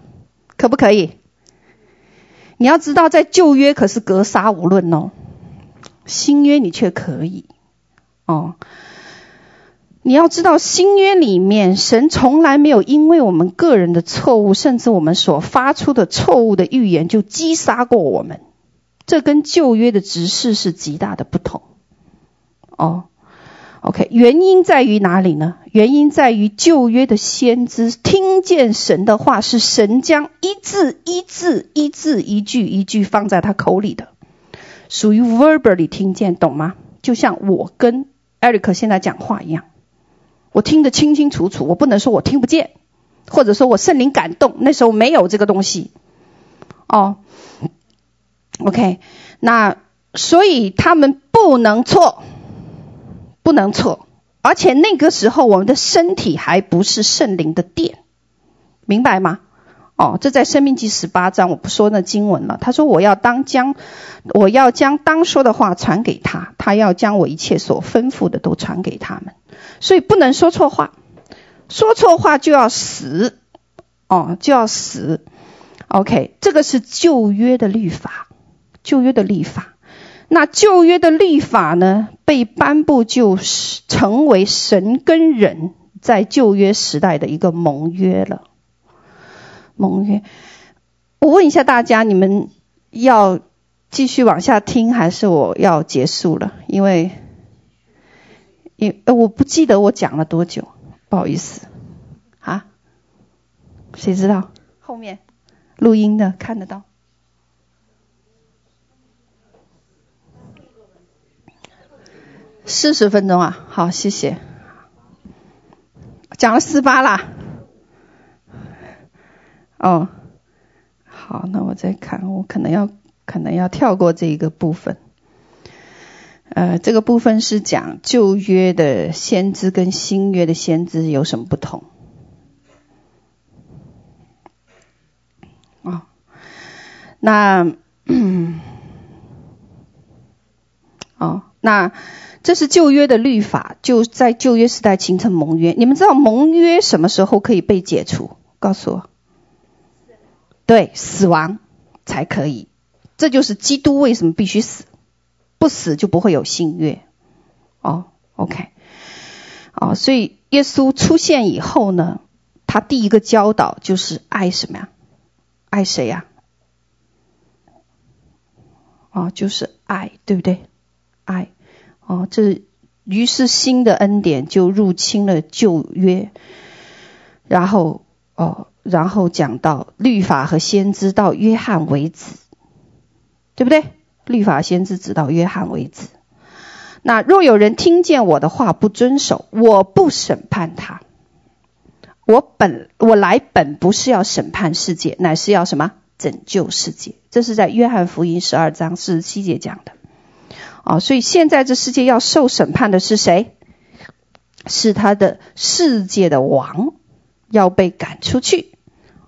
可不可以？你要知道，在旧约可是格杀无论哦，新约你却可以哦。你要知道，新约里面，神从来没有因为我们个人的错误，甚至我们所发出的错误的预言，就击杀过我们。这跟旧约的执事是极大的不同。哦，OK，原因在于哪里呢？原因在于旧约的先知听见神的话，是神将一字一字、一字一句一句放在他口里的，属于 verbally 听见，懂吗？就像我跟 Eric 现在讲话一样。我听得清清楚楚，我不能说我听不见，或者说我圣灵感动，那时候没有这个东西。哦，OK，那所以他们不能错，不能错，而且那个时候我们的身体还不是圣灵的殿，明白吗？哦，这在生命记十八章，我不说那经文了。他说：“我要当将，我要将当说的话传给他，他要将我一切所吩咐的都传给他们。所以不能说错话，说错话就要死，哦，就要死。OK，这个是旧约的律法，旧约的律法。那旧约的律法呢，被颁布就是成为神跟人在旧约时代的一个盟约了。”盟约，我问一下大家，你们要继续往下听，还是我要结束了？因为，因我不记得我讲了多久，不好意思，啊，谁知道？后面录音的看得到，四十分钟啊，好，谢谢，讲了四八啦。哦，好，那我再看，我可能要可能要跳过这一个部分。呃，这个部分是讲旧约的先知跟新约的先知有什么不同。哦，那，<coughs> 哦，那这是旧约的律法，就在旧约时代形成盟约。你们知道盟约什么时候可以被解除？告诉我。对，死亡才可以，这就是基督为什么必须死，不死就不会有新约。哦，OK，哦，所以耶稣出现以后呢，他第一个教导就是爱什么呀？爱谁呀？哦，就是爱，对不对？爱，哦，这于是新的恩典就入侵了旧约，然后哦。然后讲到律法和先知到约翰为止，对不对？律法先知直到约翰为止。那若有人听见我的话不遵守，我不审判他。我本我来本不是要审判世界，乃是要什么？拯救世界。这是在约翰福音十二章四十七节讲的。哦，所以现在这世界要受审判的是谁？是他的世界的王要被赶出去。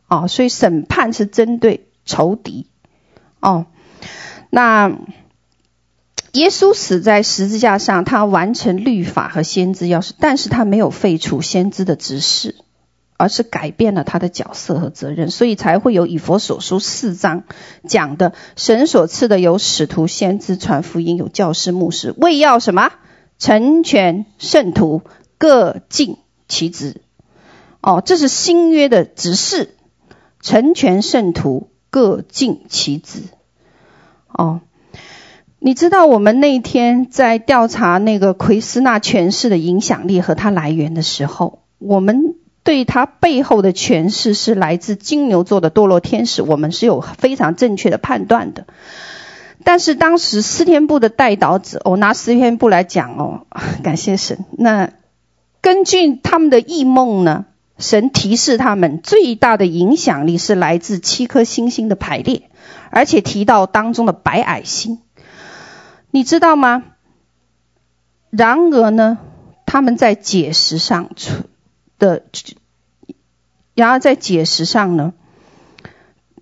哦，所以审判是针对仇敌。哦，那耶稣死在十字架上，他完成律法和先知要事，但是他没有废除先知的职事，而是改变了他的角色和责任，所以才会有以佛所书四章讲的，神所赐的有使徒、先知、传福音，有教师、牧师，为要什么？成全圣徒，各尽其职。哦，这是新约的指示。成全圣徒，各尽其职。哦，你知道我们那天在调查那个奎斯纳诠释的影响力和它来源的时候，我们对它背后的诠释是来自金牛座的堕落天使，我们是有非常正确的判断的。但是当时司天部的代导者，我拿司天部来讲哦，感谢神。那根据他们的异梦呢？神提示他们，最大的影响力是来自七颗星星的排列，而且提到当中的白矮星，你知道吗？然而呢，他们在解释上出的，然而在解释上呢，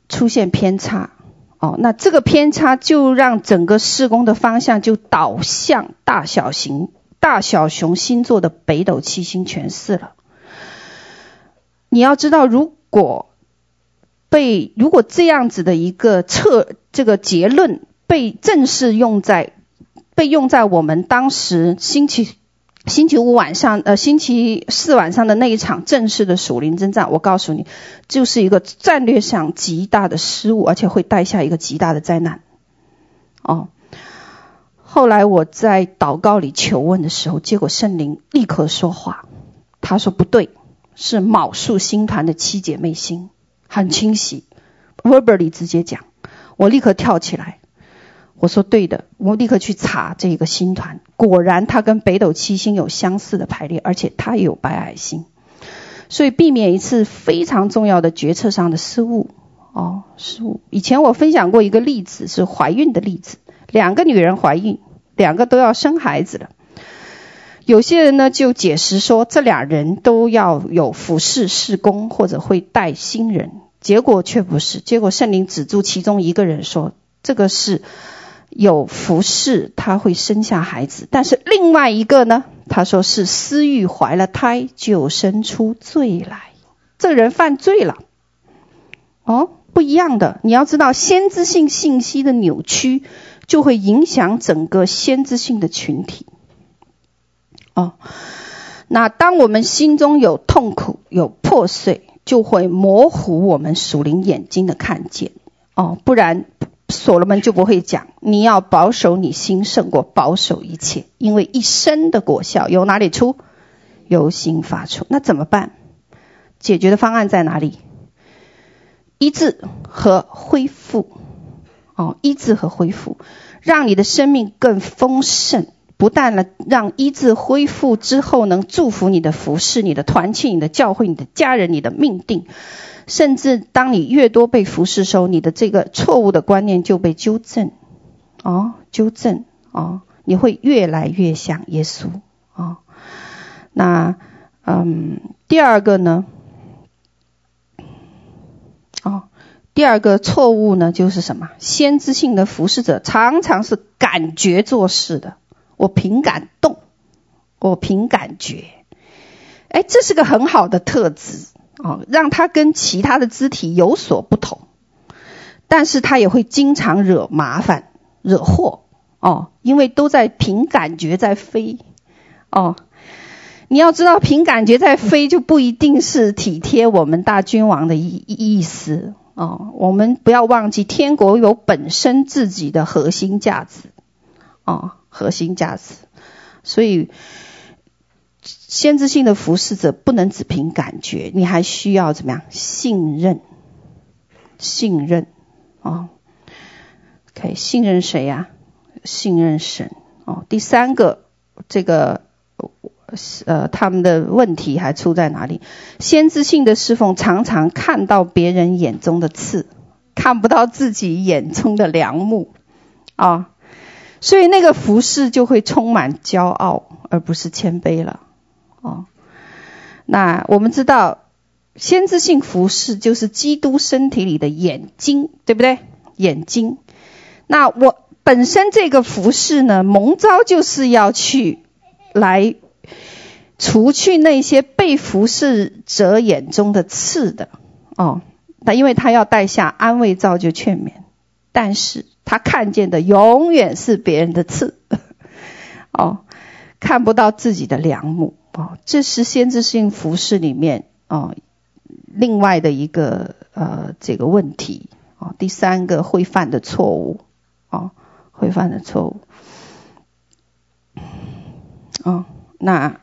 出现偏差。哦，那这个偏差就让整个施工的方向就导向大小型大小熊星座的北斗七星诠释了。你要知道，如果被如果这样子的一个测这个结论被正式用在被用在我们当时星期星期五晚上呃星期四晚上的那一场正式的属灵征战，我告诉你，就是一个战略上极大的失误，而且会带下一个极大的灾难。哦，后来我在祷告里求问的时候，结果圣灵立刻说话，他说不对。是昴宿星团的七姐妹星，很清晰，verbally 直接讲，我立刻跳起来，我说对的，我立刻去查这个星团，果然它跟北斗七星有相似的排列，而且它也有白矮星，所以避免一次非常重要的决策上的失误哦，失误。以前我分享过一个例子，是怀孕的例子，两个女人怀孕，两个都要生孩子了。有些人呢就解释说，这俩人都要有服侍事工，或者会带新人，结果却不是。结果圣灵指住其中一个人说，这个是有服侍，他会生下孩子。但是另外一个呢，他说是私欲怀了胎，就生出罪来，这个人犯罪了。哦，不一样的。你要知道，先知性信息的扭曲，就会影响整个先知性的群体。哦，那当我们心中有痛苦、有破碎，就会模糊我们属灵眼睛的看见。哦，不然所罗门就不会讲，你要保守你心胜过保守一切，因为一生的果效由哪里出？由心发出。那怎么办？解决的方案在哪里？医治和恢复。哦，医治和恢复，让你的生命更丰盛。不但呢，让医治恢复之后能祝福你的服侍、你的团契、你的教会、你的家人、你的命定，甚至当你越多被服侍时候，你的这个错误的观念就被纠正，哦，纠正，哦，你会越来越像耶稣，哦，那，嗯，第二个呢，哦，第二个错误呢，就是什么？先知性的服侍者常常是感觉做事的。我凭感动，我凭感觉，哎，这是个很好的特质哦，让他跟其他的肢体有所不同。但是他也会经常惹麻烦、惹祸哦，因为都在凭感觉在飞哦。你要知道，凭感觉在飞就不一定是体贴我们大君王的意意思哦。我们不要忘记，天国有本身自己的核心价值哦。核心价值，所以先知性的服侍者不能只凭感觉，你还需要怎么样？信任，信任哦。可以信任谁呀？信任神哦。第三个，这个呃，他们的问题还出在哪里？先知性的侍奉常常看到别人眼中的刺，看不到自己眼中的梁木啊。所以那个服侍就会充满骄傲，而不是谦卑了。哦，那我们知道，先知性服侍就是基督身体里的眼睛，对不对？眼睛。那我本身这个服侍呢，蒙召就是要去来除去那些被服侍者眼中的刺的。哦，那因为他要带下安慰、照就、劝勉，但是。他看见的永远是别人的刺，<laughs> 哦，看不到自己的良木。哦，这是先知性服饰里面哦另外的一个呃这个问题。哦，第三个会犯的错误。哦，会犯的错误。哦，那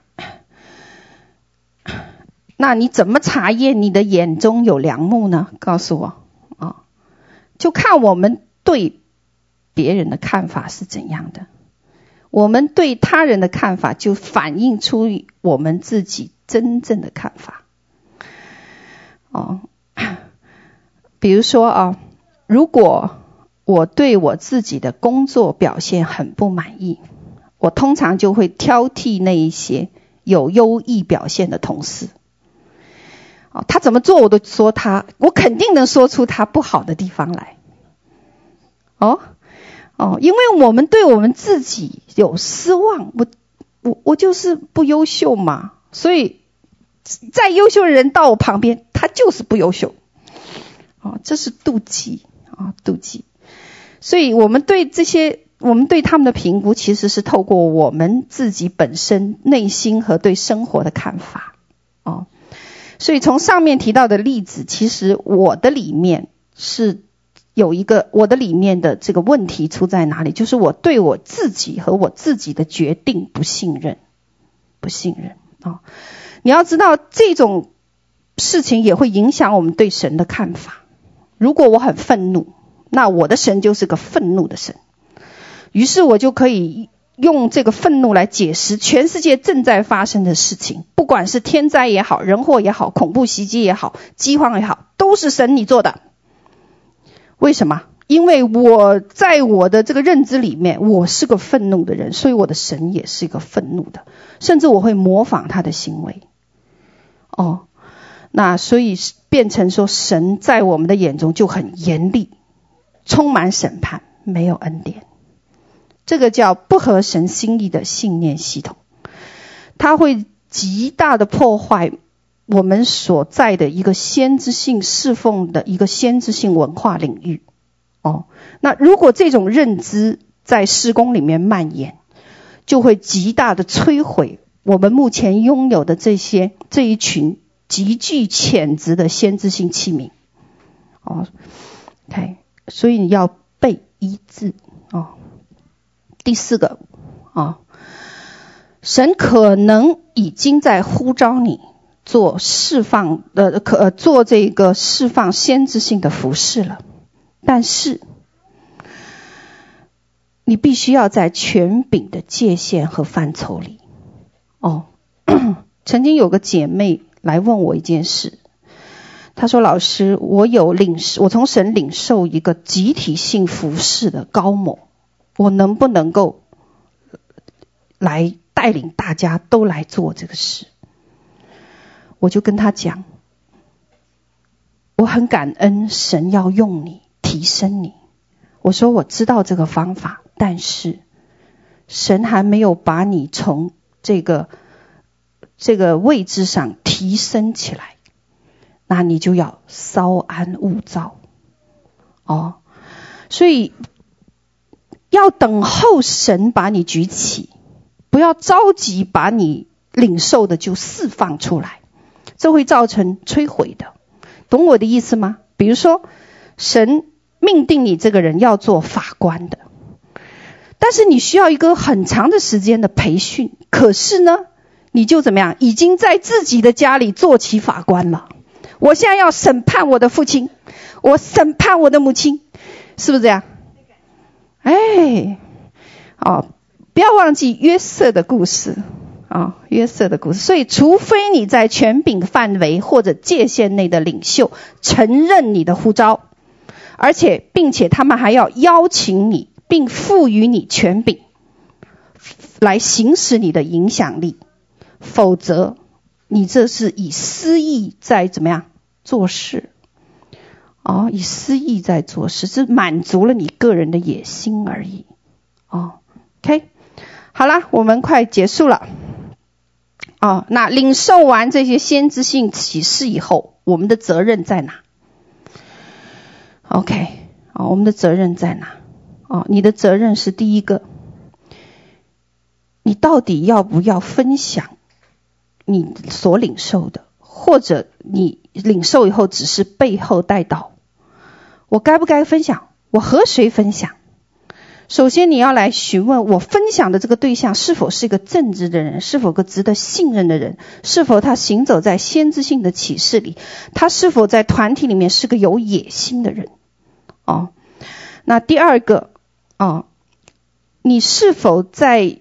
那你怎么查验你的眼中有良木呢？告诉我，哦，就看我们对。别人的看法是怎样的？我们对他人的看法就反映出我们自己真正的看法。哦，比如说啊，如果我对我自己的工作表现很不满意，我通常就会挑剔那一些有优异表现的同事。哦，他怎么做我都说他，我肯定能说出他不好的地方来。哦。哦，因为我们对我们自己有失望，我我我就是不优秀嘛，所以再优秀的人到我旁边，他就是不优秀。哦，这是妒忌啊，妒忌。所以我们对这些，我们对他们的评估，其实是透过我们自己本身内心和对生活的看法。哦，所以从上面提到的例子，其实我的里面是。有一个我的里面的这个问题出在哪里？就是我对我自己和我自己的决定不信任，不信任啊、你要知道这种事情也会影响我们对神的看法。如果我很愤怒，那我的神就是个愤怒的神，于是我就可以用这个愤怒来解释全世界正在发生的事情，不管是天灾也好，人祸也好，恐怖袭击也好，饥荒也好，都是神你做的。为什么？因为我在我的这个认知里面，我是个愤怒的人，所以我的神也是一个愤怒的，甚至我会模仿他的行为。哦，那所以变成说，神在我们的眼中就很严厉，充满审判，没有恩典。这个叫不合神心意的信念系统，它会极大的破坏我们所在的一个先知性侍奉的一个先知性文化领域。哦，那如果这种认知在施工里面蔓延，就会极大的摧毁我们目前拥有的这些这一群极具潜质的先知性器皿。哦，OK，所以你要被医治。哦，第四个，哦，神可能已经在呼召你做释放的，可做这个释放先知性的服饰了。但是，你必须要在权柄的界限和范畴里。哦，<clears throat> 曾经有个姐妹来问我一件事，她说：“老师，我有领受，我从神领受一个集体性服饰的高某，我能不能够来带领大家都来做这个事？”我就跟他讲：“我很感恩神要用你。”提升你，我说我知道这个方法，但是神还没有把你从这个这个位置上提升起来，那你就要稍安勿躁哦。所以要等候神把你举起，不要着急把你领受的就释放出来，这会造成摧毁的。懂我的意思吗？比如说神。命定你这个人要做法官的，但是你需要一个很长的时间的培训。可是呢，你就怎么样？已经在自己的家里做起法官了。我现在要审判我的父亲，我审判我的母亲，是不是这样？哎，哦，不要忘记约瑟的故事啊，约瑟的故事。所以，除非你在权柄范围或者界限内的领袖承认你的呼召。而且，并且他们还要邀请你，并赋予你权柄，来行使你的影响力。否则，你这是以私意在怎么样做事？哦，以私意在做事，是满足了你个人的野心而已。哦，OK，好了，我们快结束了。哦，那领受完这些先知性启示以后，我们的责任在哪？OK，哦，我们的责任在哪？哦，你的责任是第一个，你到底要不要分享你所领受的，或者你领受以后只是背后带到？我该不该分享？我和谁分享？首先，你要来询问我分享的这个对象是否是一个正直的人，是否个值得信任的人，是否他行走在先知性的启示里，他是否在团体里面是个有野心的人。哦，那第二个，哦，你是否在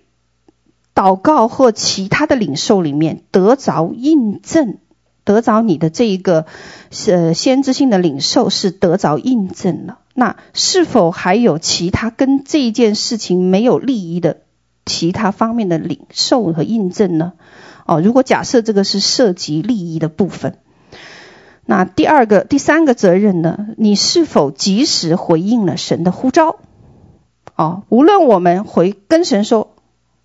祷告或其他的领受里面得着印证，得着你的这一个呃先知性的领受是得着印证了？那是否还有其他跟这一件事情没有利益的其他方面的领受和印证呢？哦，如果假设这个是涉及利益的部分，那第二个、第三个责任呢？你是否及时回应了神的呼召？哦，无论我们回跟神说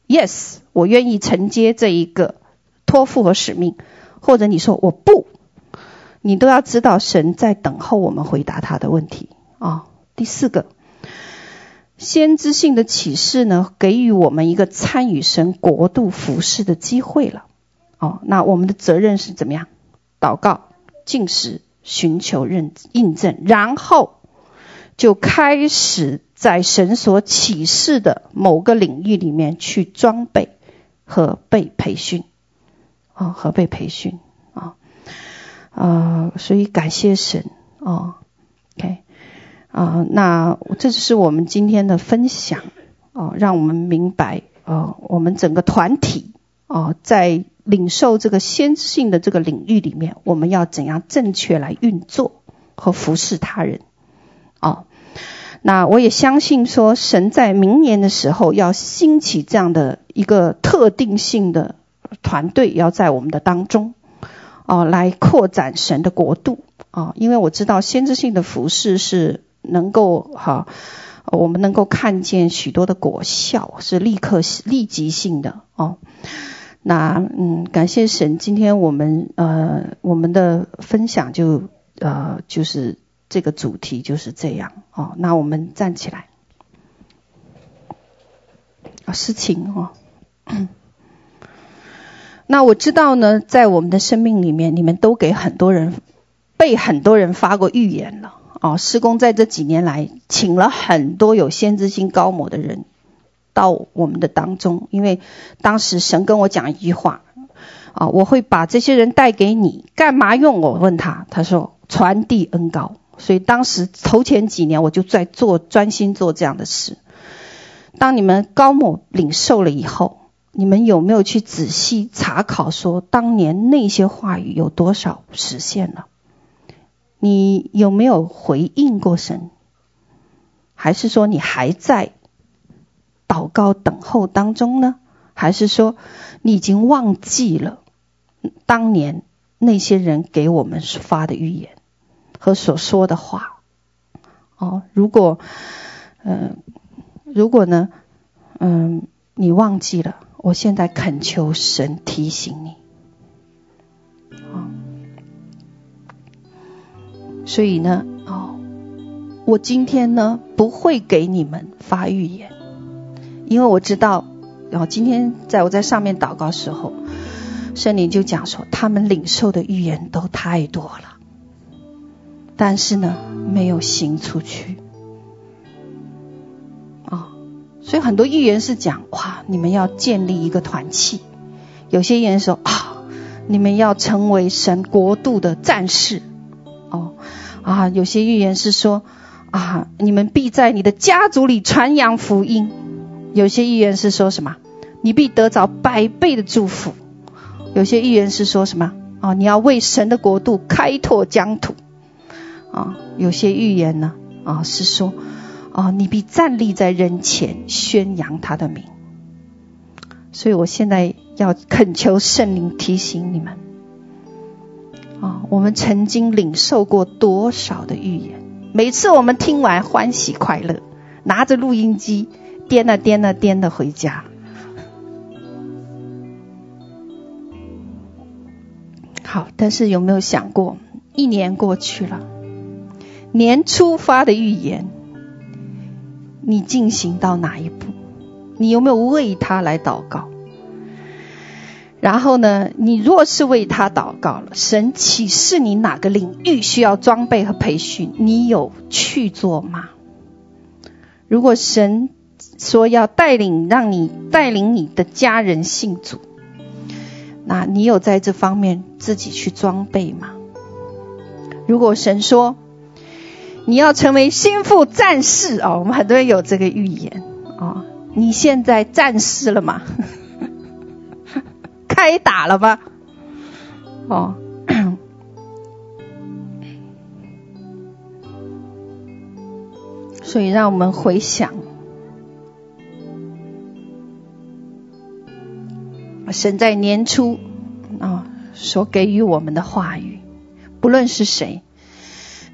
“yes”，我愿意承接这一个托付和使命，或者你说我不，你都要知道神在等候我们回答他的问题。啊、哦，第四个，先知性的启示呢，给予我们一个参与神国度服事的机会了。哦，那我们的责任是怎么样？祷告、进食、寻求认印证，然后就开始在神所启示的某个领域里面去装备和被培训。啊、哦，和被培训啊，啊、所以感谢神。哦，OK。啊、那这就是我们今天的分享哦、让我们明白哦、我们整个团体哦、在领受这个先知性的这个领域里面，我们要怎样正确来运作和服侍他人哦。那我也相信说，神在明年的时候要兴起这样的一个特定性的团队，要在我们的当中，哦，来扩展神的国度啊。因为我知道先知性的服事是能够哈，我们能够看见许多的果效，是立刻立即性的哦。那嗯，感谢神，今天我们呃我们的分享就呃就是。这个主题就是这样哦。那我们站起来啊，诗琴哦。<clears throat> 那我知道呢，在我们的生命里面，你们都给很多人被很多人发过预言了哦。事工在这几年来，请了很多有先知性高某的人到我们的当中，因为当时神跟我讲一句话啊，我会把这些人带给你，干嘛用？我问他，他说传递恩膏。所以当时头前几年我就在做专心做这样的事。当你们高某领受了以后，你们有没有去仔细查考说当年那些话语有多少实现了？你有没有回应过神？还是说你还在祷告等候当中呢？还是说你已经忘记了当年那些人给我们发的预言？和所说的话，哦，如果，嗯、如果呢，嗯、你忘记了，我现在恳求神提醒你，所以呢，哦，我今天呢不会给你们发预言，因为我知道，然后今天在我在上面祷告时候，圣灵就讲说，他们领受的预言都太多了。但是呢，没有行出去。啊、所以很多预言是讲哇，你们要建立一个团契；有些预言说啊，你们要成为神国度的战士。哦啊，有些预言是说啊，你们必在你的家族里传扬福音；有些预言是说什么，你必得着百倍的祝福；有些预言是说什么？啊、你要为神的国度开拓疆土。啊，有些预言呢，啊是说，啊你必站立在人前宣扬他的名。所以我现在要恳求圣灵提醒你们，啊，我们曾经领受过多少的预言？每次我们听完欢喜快乐，拿着录音机颠了颠了颠的回家。好，但是有没有想过，一年过去了？年初发的预言，你进行到哪一步？你有没有为他来祷告？然后呢，你若是为他祷告了，神启示你哪个领域需要装备和培训，你有去做吗？如果神说要带领，让你带领你的家人信主，那你有在这方面自己去装备吗？如果神说，你要成为心腹战士哦，我们很多人有这个预言哦。你现在战士了吗？开打了吧？哦，<clears throat> 所以让我们回想，神在年初啊所给予我们的话语，不论是谁。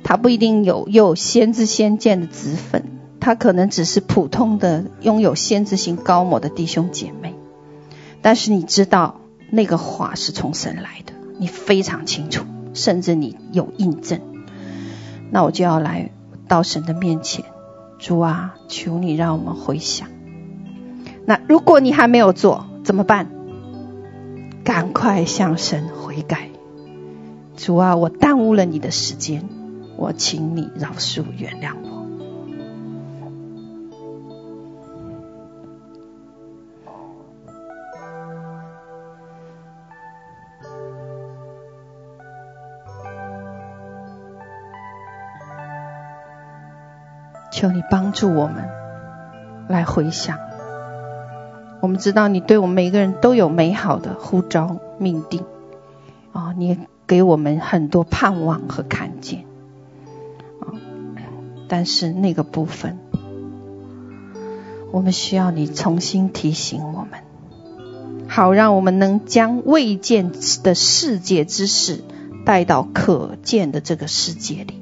他不一定有有先知先见的职分，他可能只是普通的拥有先知性高某的弟兄姐妹。但是你知道那个话是从神来的，你非常清楚，甚至你有印证。那我就要来到神的面前，主啊，求你让我们回想。那如果你还没有做怎么办？赶快向神悔改。主啊，我耽误了你的时间。我请你饶恕原谅我，求你帮助我们来回想。我们知道你对我们每个人都有美好的呼召命定，啊，你给我们很多盼望和看见啊。但是那个部分，我们需要你重新提醒我们，好让我们能将未见的世界之事带到可见的这个世界里。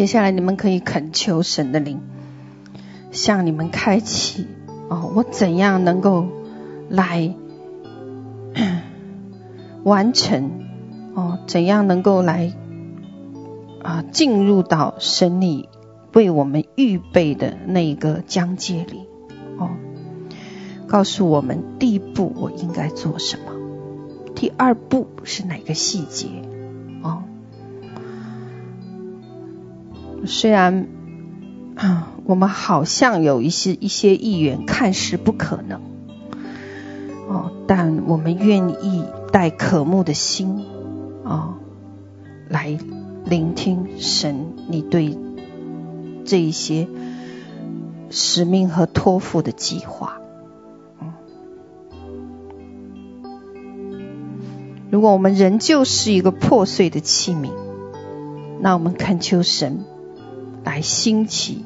接下来，你们可以恳求神的灵，向你们开启哦。我怎样能够来 <coughs> 完成哦？怎样能够来啊进入到神你为我们预备的那一个疆界里哦？告诉我们第一步我应该做什么？第二步是哪个细节？虽然啊，我们好像有一些一些意愿，看似不可能哦，但我们愿意带渴慕的心啊，来聆听神你对这一些使命和托付的计划。嗯，如果我们仍旧是一个破碎的器皿，那我们恳求神。来兴起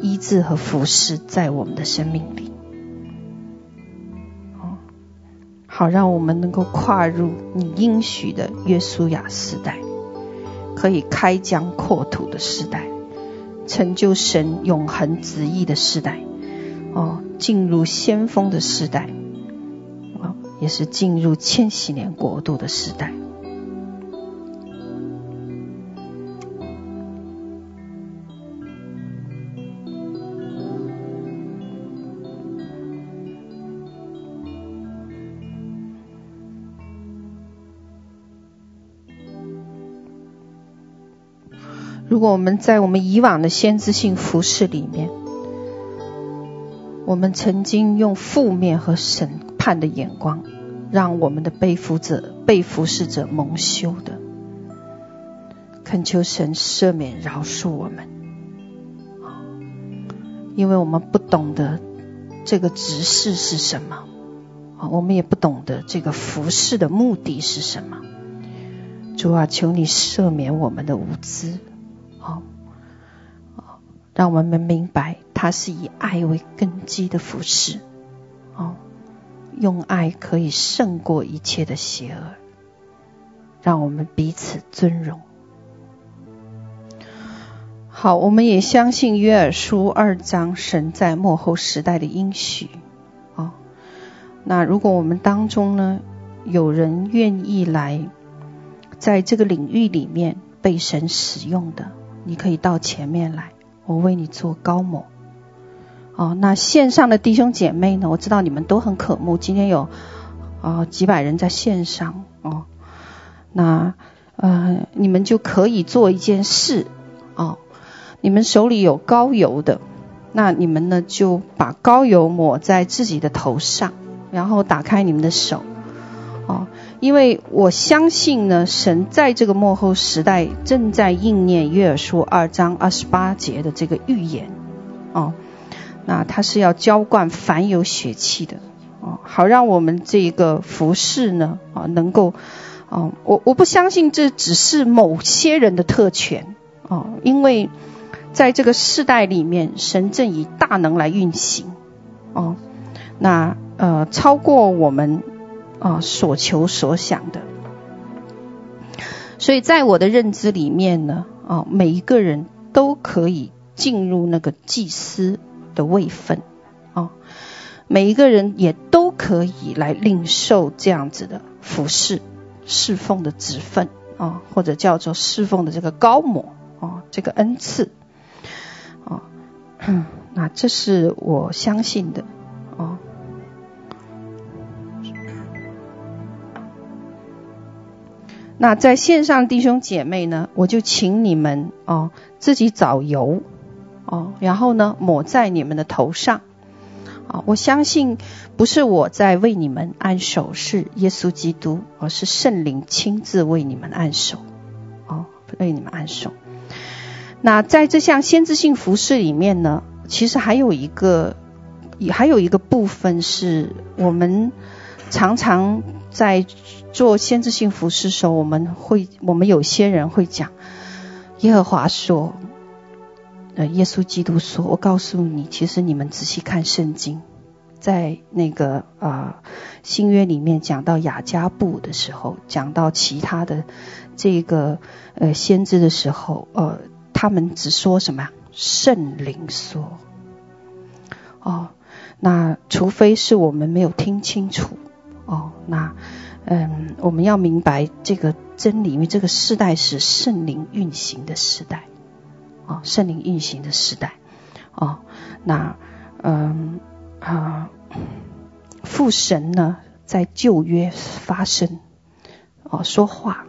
医治和服侍在我们的生命里，哦，好让我们能够跨入你应许的约书亚时代，可以开疆扩土的时代，成就神永恒旨意的时代，哦，进入先锋的时代，哦，也是进入千禧年国度的时代。如果我们在我们以往的先知性服饰里面，我们曾经用负面和审判的眼光，让我们的被服者、被服侍者蒙羞的，恳求神赦免、饶恕我们，因为我们不懂得这个执事是什么，我们也不懂得这个服事的目的是什么。主啊，求你赦免我们的无知。让我们明白，他是以爱为根基的服饰。哦，用爱可以胜过一切的邪恶，让我们彼此尊荣。好，我们也相信约珥书二章神在末后时代的应许。哦，那如果我们当中呢，有人愿意来在这个领域里面被神使用的。你可以到前面来，我为你做高抹。哦，那线上的弟兄姐妹呢？我知道你们都很渴慕，今天有啊、几百人在线上哦。那呃，你们就可以做一件事哦。你们手里有膏油的，那你们呢就把膏油抹在自己的头上，然后打开你们的手。因为我相信呢，神在这个末后时代正在应验约珥书二章二十八节的这个预言，哦，那他是要浇灌凡有血气的，哦，好让我们这个服饰呢，啊，能够，哦，我我不相信这只是某些人的特权，哦，因为在这个世代里面，神正以大能来运行，哦，那呃，超过我们。啊，所求所想的，所以在我的认知里面呢，啊，每一个人都可以进入那个祭司的位分，啊，每一个人也都可以来领受这样子的服侍、侍奉的职分，啊，或者叫做侍奉的这个高模，啊，这个恩赐，啊，<clears throat> 那这是我相信的，啊。那在线上弟兄姐妹呢，我就请你们哦自己找油哦，然后呢抹在你们的头上啊。我相信不是我在为你们按手，是耶稣基督，而是圣灵亲自为你们按手哦，为你们按手。那在这项先知性服饰里面呢，其实还有一个，还有一个部分是我们常常在做先知性服饰时候，我们会，我们有些人会讲，耶和华说，呃，耶稣基督说，我告诉你，其实你们仔细看圣经，在那个啊、呃、新约里面讲到雅加布的时候，讲到其他的这个呃先知的时候，呃。他们只说什么？圣灵说。哦，那除非是我们没有听清楚哦，那嗯，我们要明白这个真理，因为这个世代是圣灵运行的时代，哦，圣灵运行的时代，哦，那嗯啊，父神呢在旧约发声，哦，说话，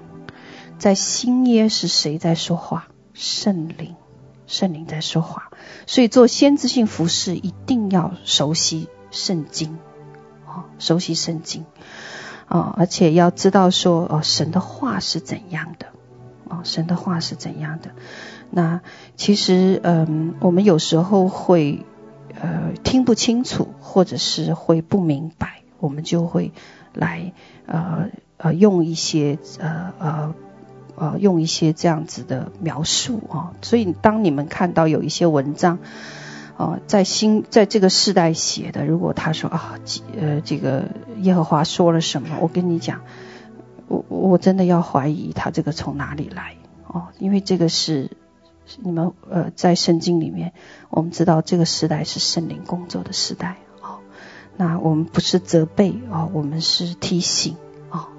在新约是谁在说话？圣灵，圣灵在说话，所以做先知性服饰一定要熟悉圣经，熟悉圣经，哦，而且要知道说，哦，神的话是怎样的，哦，神的话是怎样的。那其实，嗯，我们有时候会，呃，听不清楚，或者是会不明白，我们就会来，呃，呃，用一些，呃，呃。呃，用一些这样子的描述啊，所以当你们看到有一些文章，啊，在新在这个世代写的，如果他说啊，呃，这个耶和华说了什么，我跟你讲，我我真的要怀疑他这个从哪里来哦，因为这个是你们呃在圣经里面，我们知道这个时代是圣灵工作的时代哦，那我们不是责备啊，我们是提醒啊，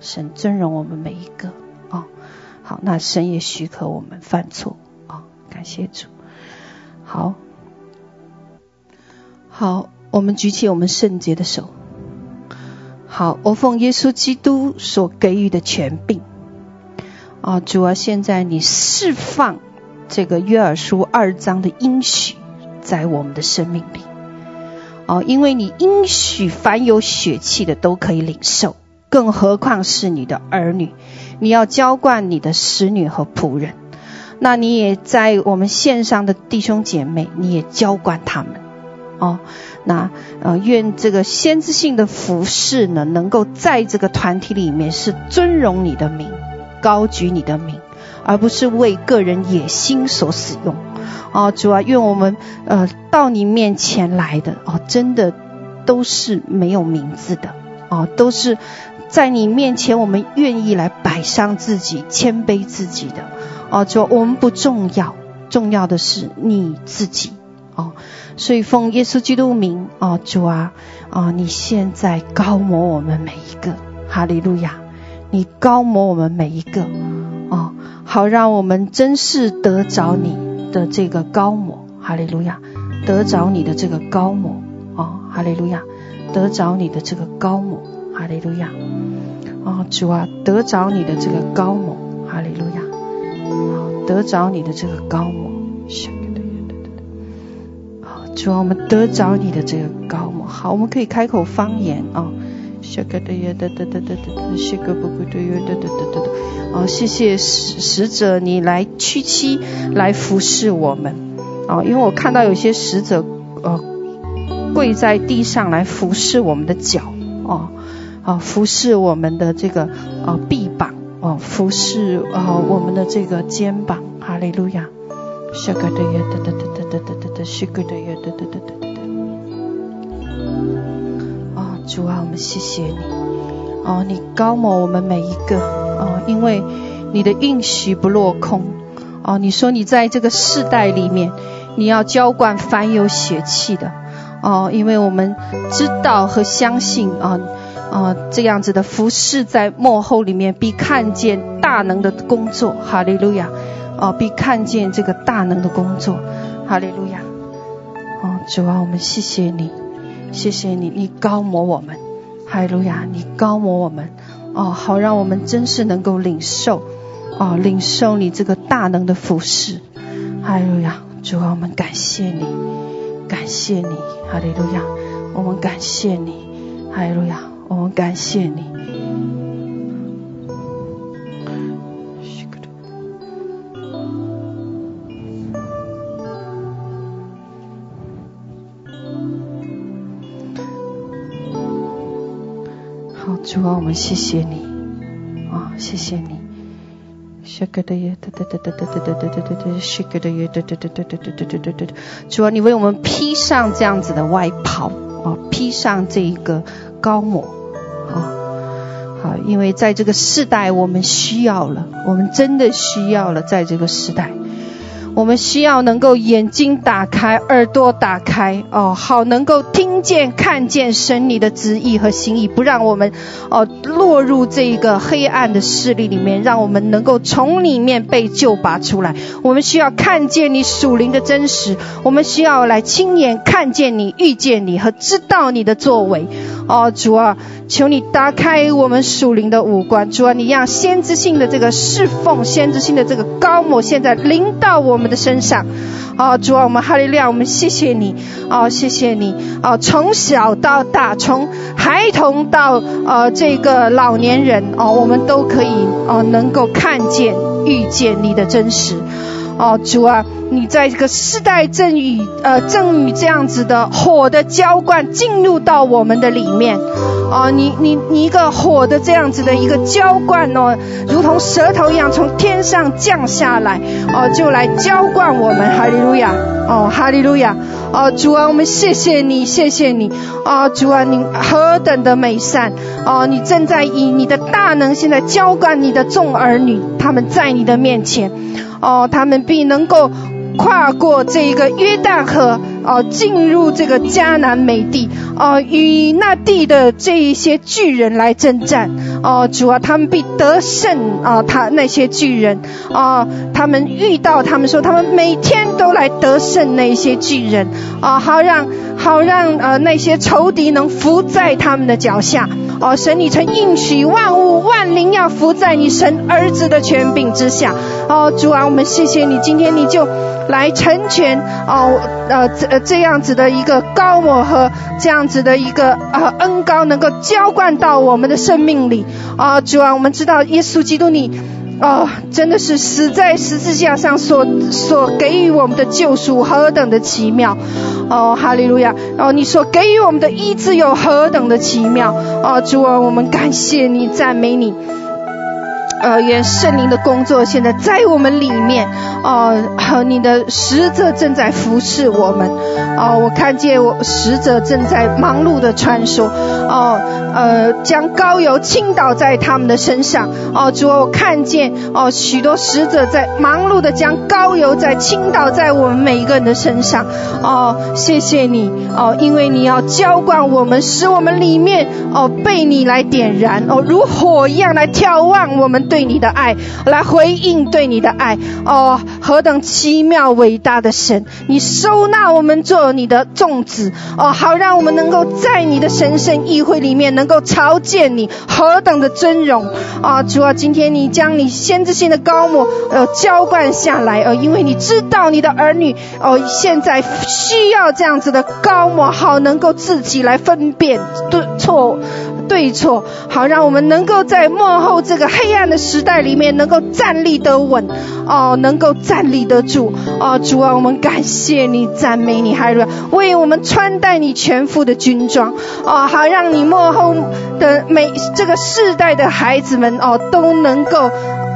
神尊荣我们每一个哦。好，那神也许可我们犯错啊、哦，感谢主。好，好，我们举起我们圣洁的手。好，我奉耶稣基督所给予的权柄啊，主啊，现在你释放这个约珥书二章的应许在我们的生命里啊，因为你应许凡有血气的都可以领受，更何况是你的儿女。你要浇灌你的使女和仆人，那你也在我们线上的弟兄姐妹，你也浇灌他们哦。那呃，愿这个先知性的服饰呢，能够在这个团体里面是尊荣你的名，高举你的名，而不是为个人野心所使用。哦，主啊，愿我们呃到你面前来的哦，真的都是没有名字的哦，都是。在你面前，我们愿意来摆上自己，谦卑自己的。哦，主，我们不重要，重要的是你自己。哦，所以奉耶稣基督名，哦，主啊，啊，你现在高摩我们每一个，哈利路亚！你高摩我们每一个，哦，好让我们真是得着你的这个高摩，哈利路亚！得着你的这个高摩，哦，哈利路亚！得着你的这个高摩。哈利路亚，哦，主啊，得着你的这个膏抹，哈利路亚，得着你的这个膏抹，好，主啊，我们得着你的这个膏抹，好，我们可以开口方言啊，谢谢使使者你来屈膝来服侍我们。啊，因为我看到有些使者呃跪在地上来服侍我们的脚。哦。啊，服侍我们的这个啊臂膀，哦，服侍啊我们的这个肩膀，哈利路亚，西格的耶哒哒哒哒哒哒是，的耶哒哒哒哒哒哒。啊，主啊，我们谢谢你，哦，你高某我们每一个，哦，因为你的应许不落空，哦，你说你在这个世代里面，你要浇灌凡有血气的，哦，因为我们知道和相信啊。啊，这样子的服侍在幕后里面，必看见大能的工作，哈利路亚！哦，必看见这个大能的工作，哈利路亚！哦，主啊，我们谢谢你，谢谢你，你高摩我们，哈利路亚，你高摩我们，哦，好让我们真是能够领受，哦，领受你这个大能的服侍。哈利路亚，主啊，我们感谢你，感谢你，哈利路亚，我们感谢你，哈利路亚，我们感谢你。主啊，我们谢谢你，啊，谢谢你。主啊，你为我们披上这样子的外袍，啊，披上这一个高抹，啊，好，因为在这个世代，我们需要了，我们真的需要了，在这个时代。我们需要能够眼睛打开，耳朵打开，哦，好能够听见、看见神你的旨意和心意，不让我们哦落入这一个黑暗的势力里面，让我们能够从里面被救拔出来。我们需要看见你属灵的真实，我们需要来亲眼看见你、遇见你和知道你的作为。哦，主啊。求你打开我们属灵的五官，主啊，你让先知性的这个侍奉，先知性的这个高某，现在临到我们的身上。啊，主啊，我们哈利亮，我们谢谢你，啊，谢谢你，啊，从小到大，从孩童到呃这个老年人，哦，我们都可以哦能够看见、遇见你的真实。哦，主啊，你在这个世代正与呃正与这样子的火的浇灌进入到我们的里面。哦，你你你一个火的这样子的一个浇灌哦，如同舌头一样从天上降下来，哦，就来浇灌我们，哈利路亚，哦，哈利路亚，哦，主啊，我们谢谢你，谢谢你，哦，主啊，你何等的美善，哦，你正在以你的大能现在浇灌你的众儿女，他们在你的面前，哦，他们必能够。跨过这一个约旦河，哦，进入这个迦南美地，哦，与那地的这一些巨人来征战，哦，主啊，他们必得胜，啊，他那些巨人，啊，他们遇到他们说，他们每天都来得胜那些巨人，啊，好让好让呃那些仇敌能伏在他们的脚下。哦，神，你曾应许万物万灵要服在你神儿子的权柄之下。哦，主啊，我们谢谢你，今天你就来成全哦，呃，这这样子的一个高我和这样子的一个呃恩高，能够浇灌到我们的生命里。啊、哦，主啊，我们知道耶稣基督你。哦，真的是死在十字架上所所给予我们的救赎何等的奇妙！哦，哈利路亚！哦，你所给予我们的医治有何等的奇妙！哦，主啊，我们感谢你，赞美你。呃，愿圣灵的工作现在在我们里面，哦、和你的使者正在服侍我们，哦、我看见我使者正在忙碌的穿梭，哦、呃，将膏油倾倒在他们的身上，哦、呃，主，我看见哦、许多使者在忙碌的将膏油在倾倒在我们每一个人的身上，哦、谢谢你，哦、因为你要浇灌我们，使我们里面哦、被你来点燃，哦、如火一样来眺望我们。对你的爱来回应对你的爱哦，何等奇妙伟大的神！你收纳我们做你的种子哦，好让我们能够在你的神圣议会里面能够朝见你，何等的尊荣啊！主啊，今天你将你先知性的膏抹呃浇灌下来呃，因为你知道你的儿女哦现在需要这样子的膏抹，好能够自己来分辨对错。对错，好让我们能够在幕后这个黑暗的时代里面能够站立得稳，哦，能够站立得住，哦，主啊，我们感谢你，赞美你，还有为我们穿戴你全副的军装，哦，好让你幕后的每这个世代的孩子们，哦，都能够，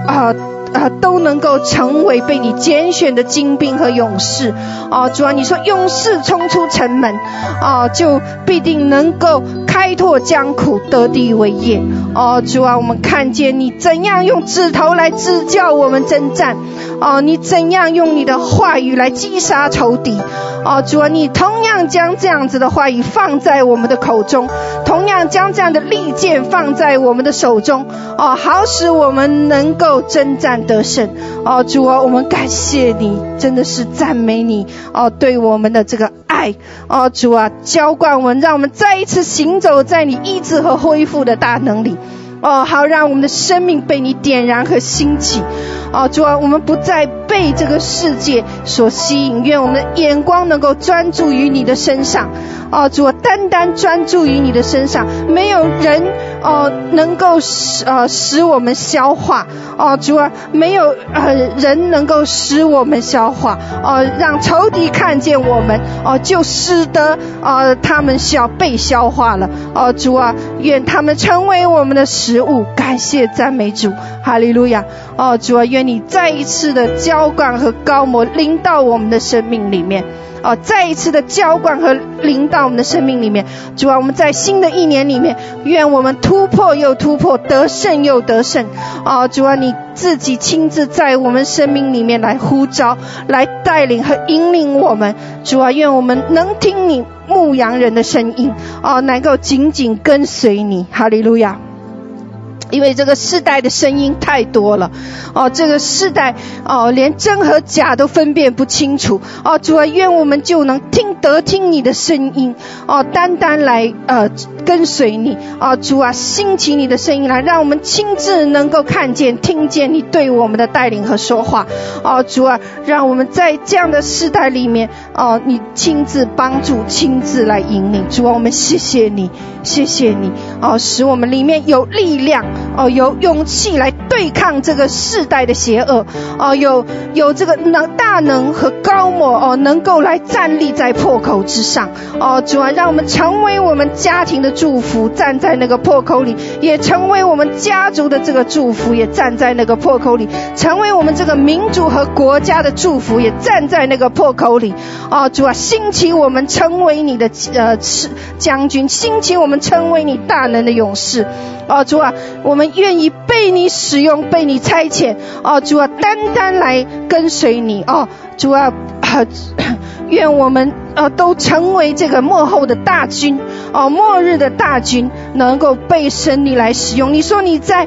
啊、啊，都能够成为被你拣选的精兵和勇士。哦，主啊，你说勇士冲出城门，啊，就必定能够开拓疆土，得地为业。哦，主啊，我们看见你怎样用指头来指教我们征战，哦，你怎样用你的话语来击杀仇敌，哦，主啊，你同样将这样子的话语放在我们的口中，同样将这样的利剑放在我们的手中，哦，好使我们能够征战得胜。哦，主啊，我们感谢你，真的是赞美你，哦，对我们的这个爱，哦，主啊，浇灌我们，让我们再一次行走走在你医治和恢复的大能里。哦，好，让我们的生命被你点燃和兴起。哦，主啊，我们不再被这个世界所吸引，愿我们的眼光能够专注于你的身上。哦，主啊，单单专注于你的身上，没有人哦能够使呃使我们消化。哦，主啊，没有呃人能够使我们消化。哦，让仇敌看见我们，哦，就使得呃他们消被消化了。哦，主啊，愿他们成为我们的食物。感谢赞美主，哈利路亚。哦，主啊，愿你再一次的浇灌和膏抹临到我们的生命里面。哦，再一次的浇灌和淋到我们的生命里面，主啊，我们在新的一年里面，愿我们突破又突破，得胜又得胜。哦，主啊，你自己亲自在我们生命里面来呼召、来带领和引领我们。主啊，愿我们能听你牧羊人的声音，哦，能够紧紧跟随你。哈利路亚。因为这个世代的声音太多了，哦，这个世代哦，连真和假都分辨不清楚，哦，主啊，愿我们就能听得听你的声音，哦，单单来呃跟随你，啊，主啊，兴起你的声音来，让我们亲自能够看见、听见你对我们的带领和说话，啊，主啊，让我们在这样的世代里面，啊，你亲自帮助、亲自来引领，主啊，我们谢谢你，谢谢你，啊，使我们里面有力量。哦，有勇气来对抗这个世代的邪恶，哦，有有这个能大能和膏抹，哦，能够来站立在破口之上，哦，主啊，让我们成为我们家庭的祝福，站在那个破口里，也成为我们家族的这个祝福，也站在那个破口里，成为我们这个民族和国家的祝福，也站在那个破口里，哦，主啊，兴起我们成为你的呃是将军，兴起我们成为你大能的勇士。哦，主啊，我们愿意被你使用，被你差遣。哦，主啊，单单来跟随你。哦，主啊，<coughs> 愿我们呃都成为这个幕后的大军。哦，末日的大军能够被神你来使用。你说你在。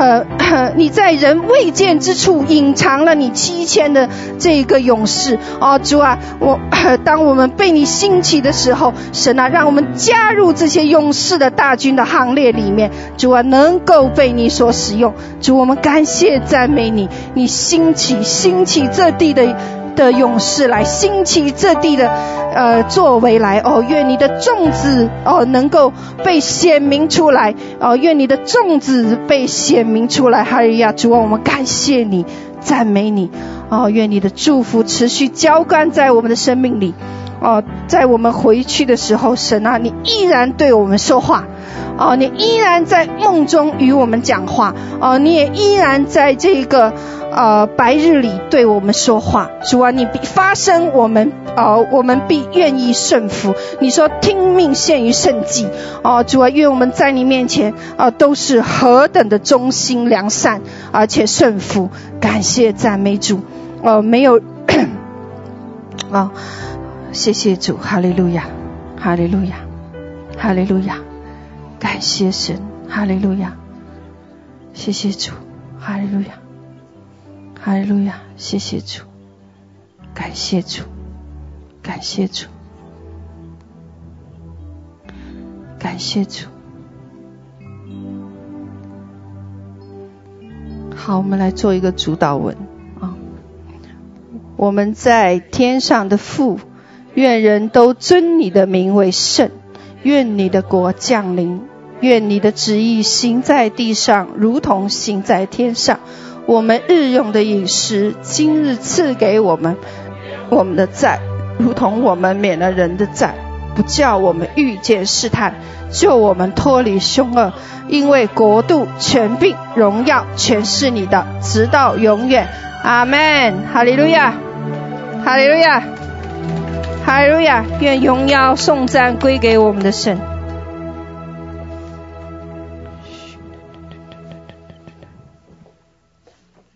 呃，你在人未见之处隐藏了你七千的这个勇士哦，主啊，我当我们被你兴起的时候，神啊，让我们加入这些勇士的大军的行列里面，主啊，能够被你所使用，主，我们感谢赞美你，你兴起兴起这地的。的勇士来兴起这地的呃作为来哦，愿你的众子哦能够被显明出来哦，愿你的众子被显明出来。哈利亚，主啊，我们感谢你，赞美你哦，愿你的祝福持续浇灌在我们的生命里哦，在我们回去的时候，神啊，你依然对我们说话哦，你依然在梦中与我们讲话。哦，你也依然在这个。呃，白日里对我们说话，主啊，你必发声，我们呃，我们必愿意顺服。你说听命胜于圣迹，哦、主啊，愿我们在你面前啊、都是何等的忠心良善，而且顺服。感谢赞美主，呃，没有啊、<coughs> 谢谢主，哈利路亚，哈利路亚，哈利路亚，感谢神，哈利路亚，谢谢主，哈利路亚。哈利路亚，谢谢主，感谢主，感谢主，感谢主。好，我们来做一个主导文。啊。我们在天上的父，愿人都尊你的名为圣，愿你的国降临，愿你的旨意行在地上，如同行在天上。我们日用的饮食，今日赐给我们，我们的债，如同我们免了人的债，不叫我们遇见试探，救我们脱离凶恶。因为国度、权柄、荣耀，全是你的，直到永远。阿门。哈利路亚，哈利路亚，哈利路亚。愿荣耀颂赞归给我们的神。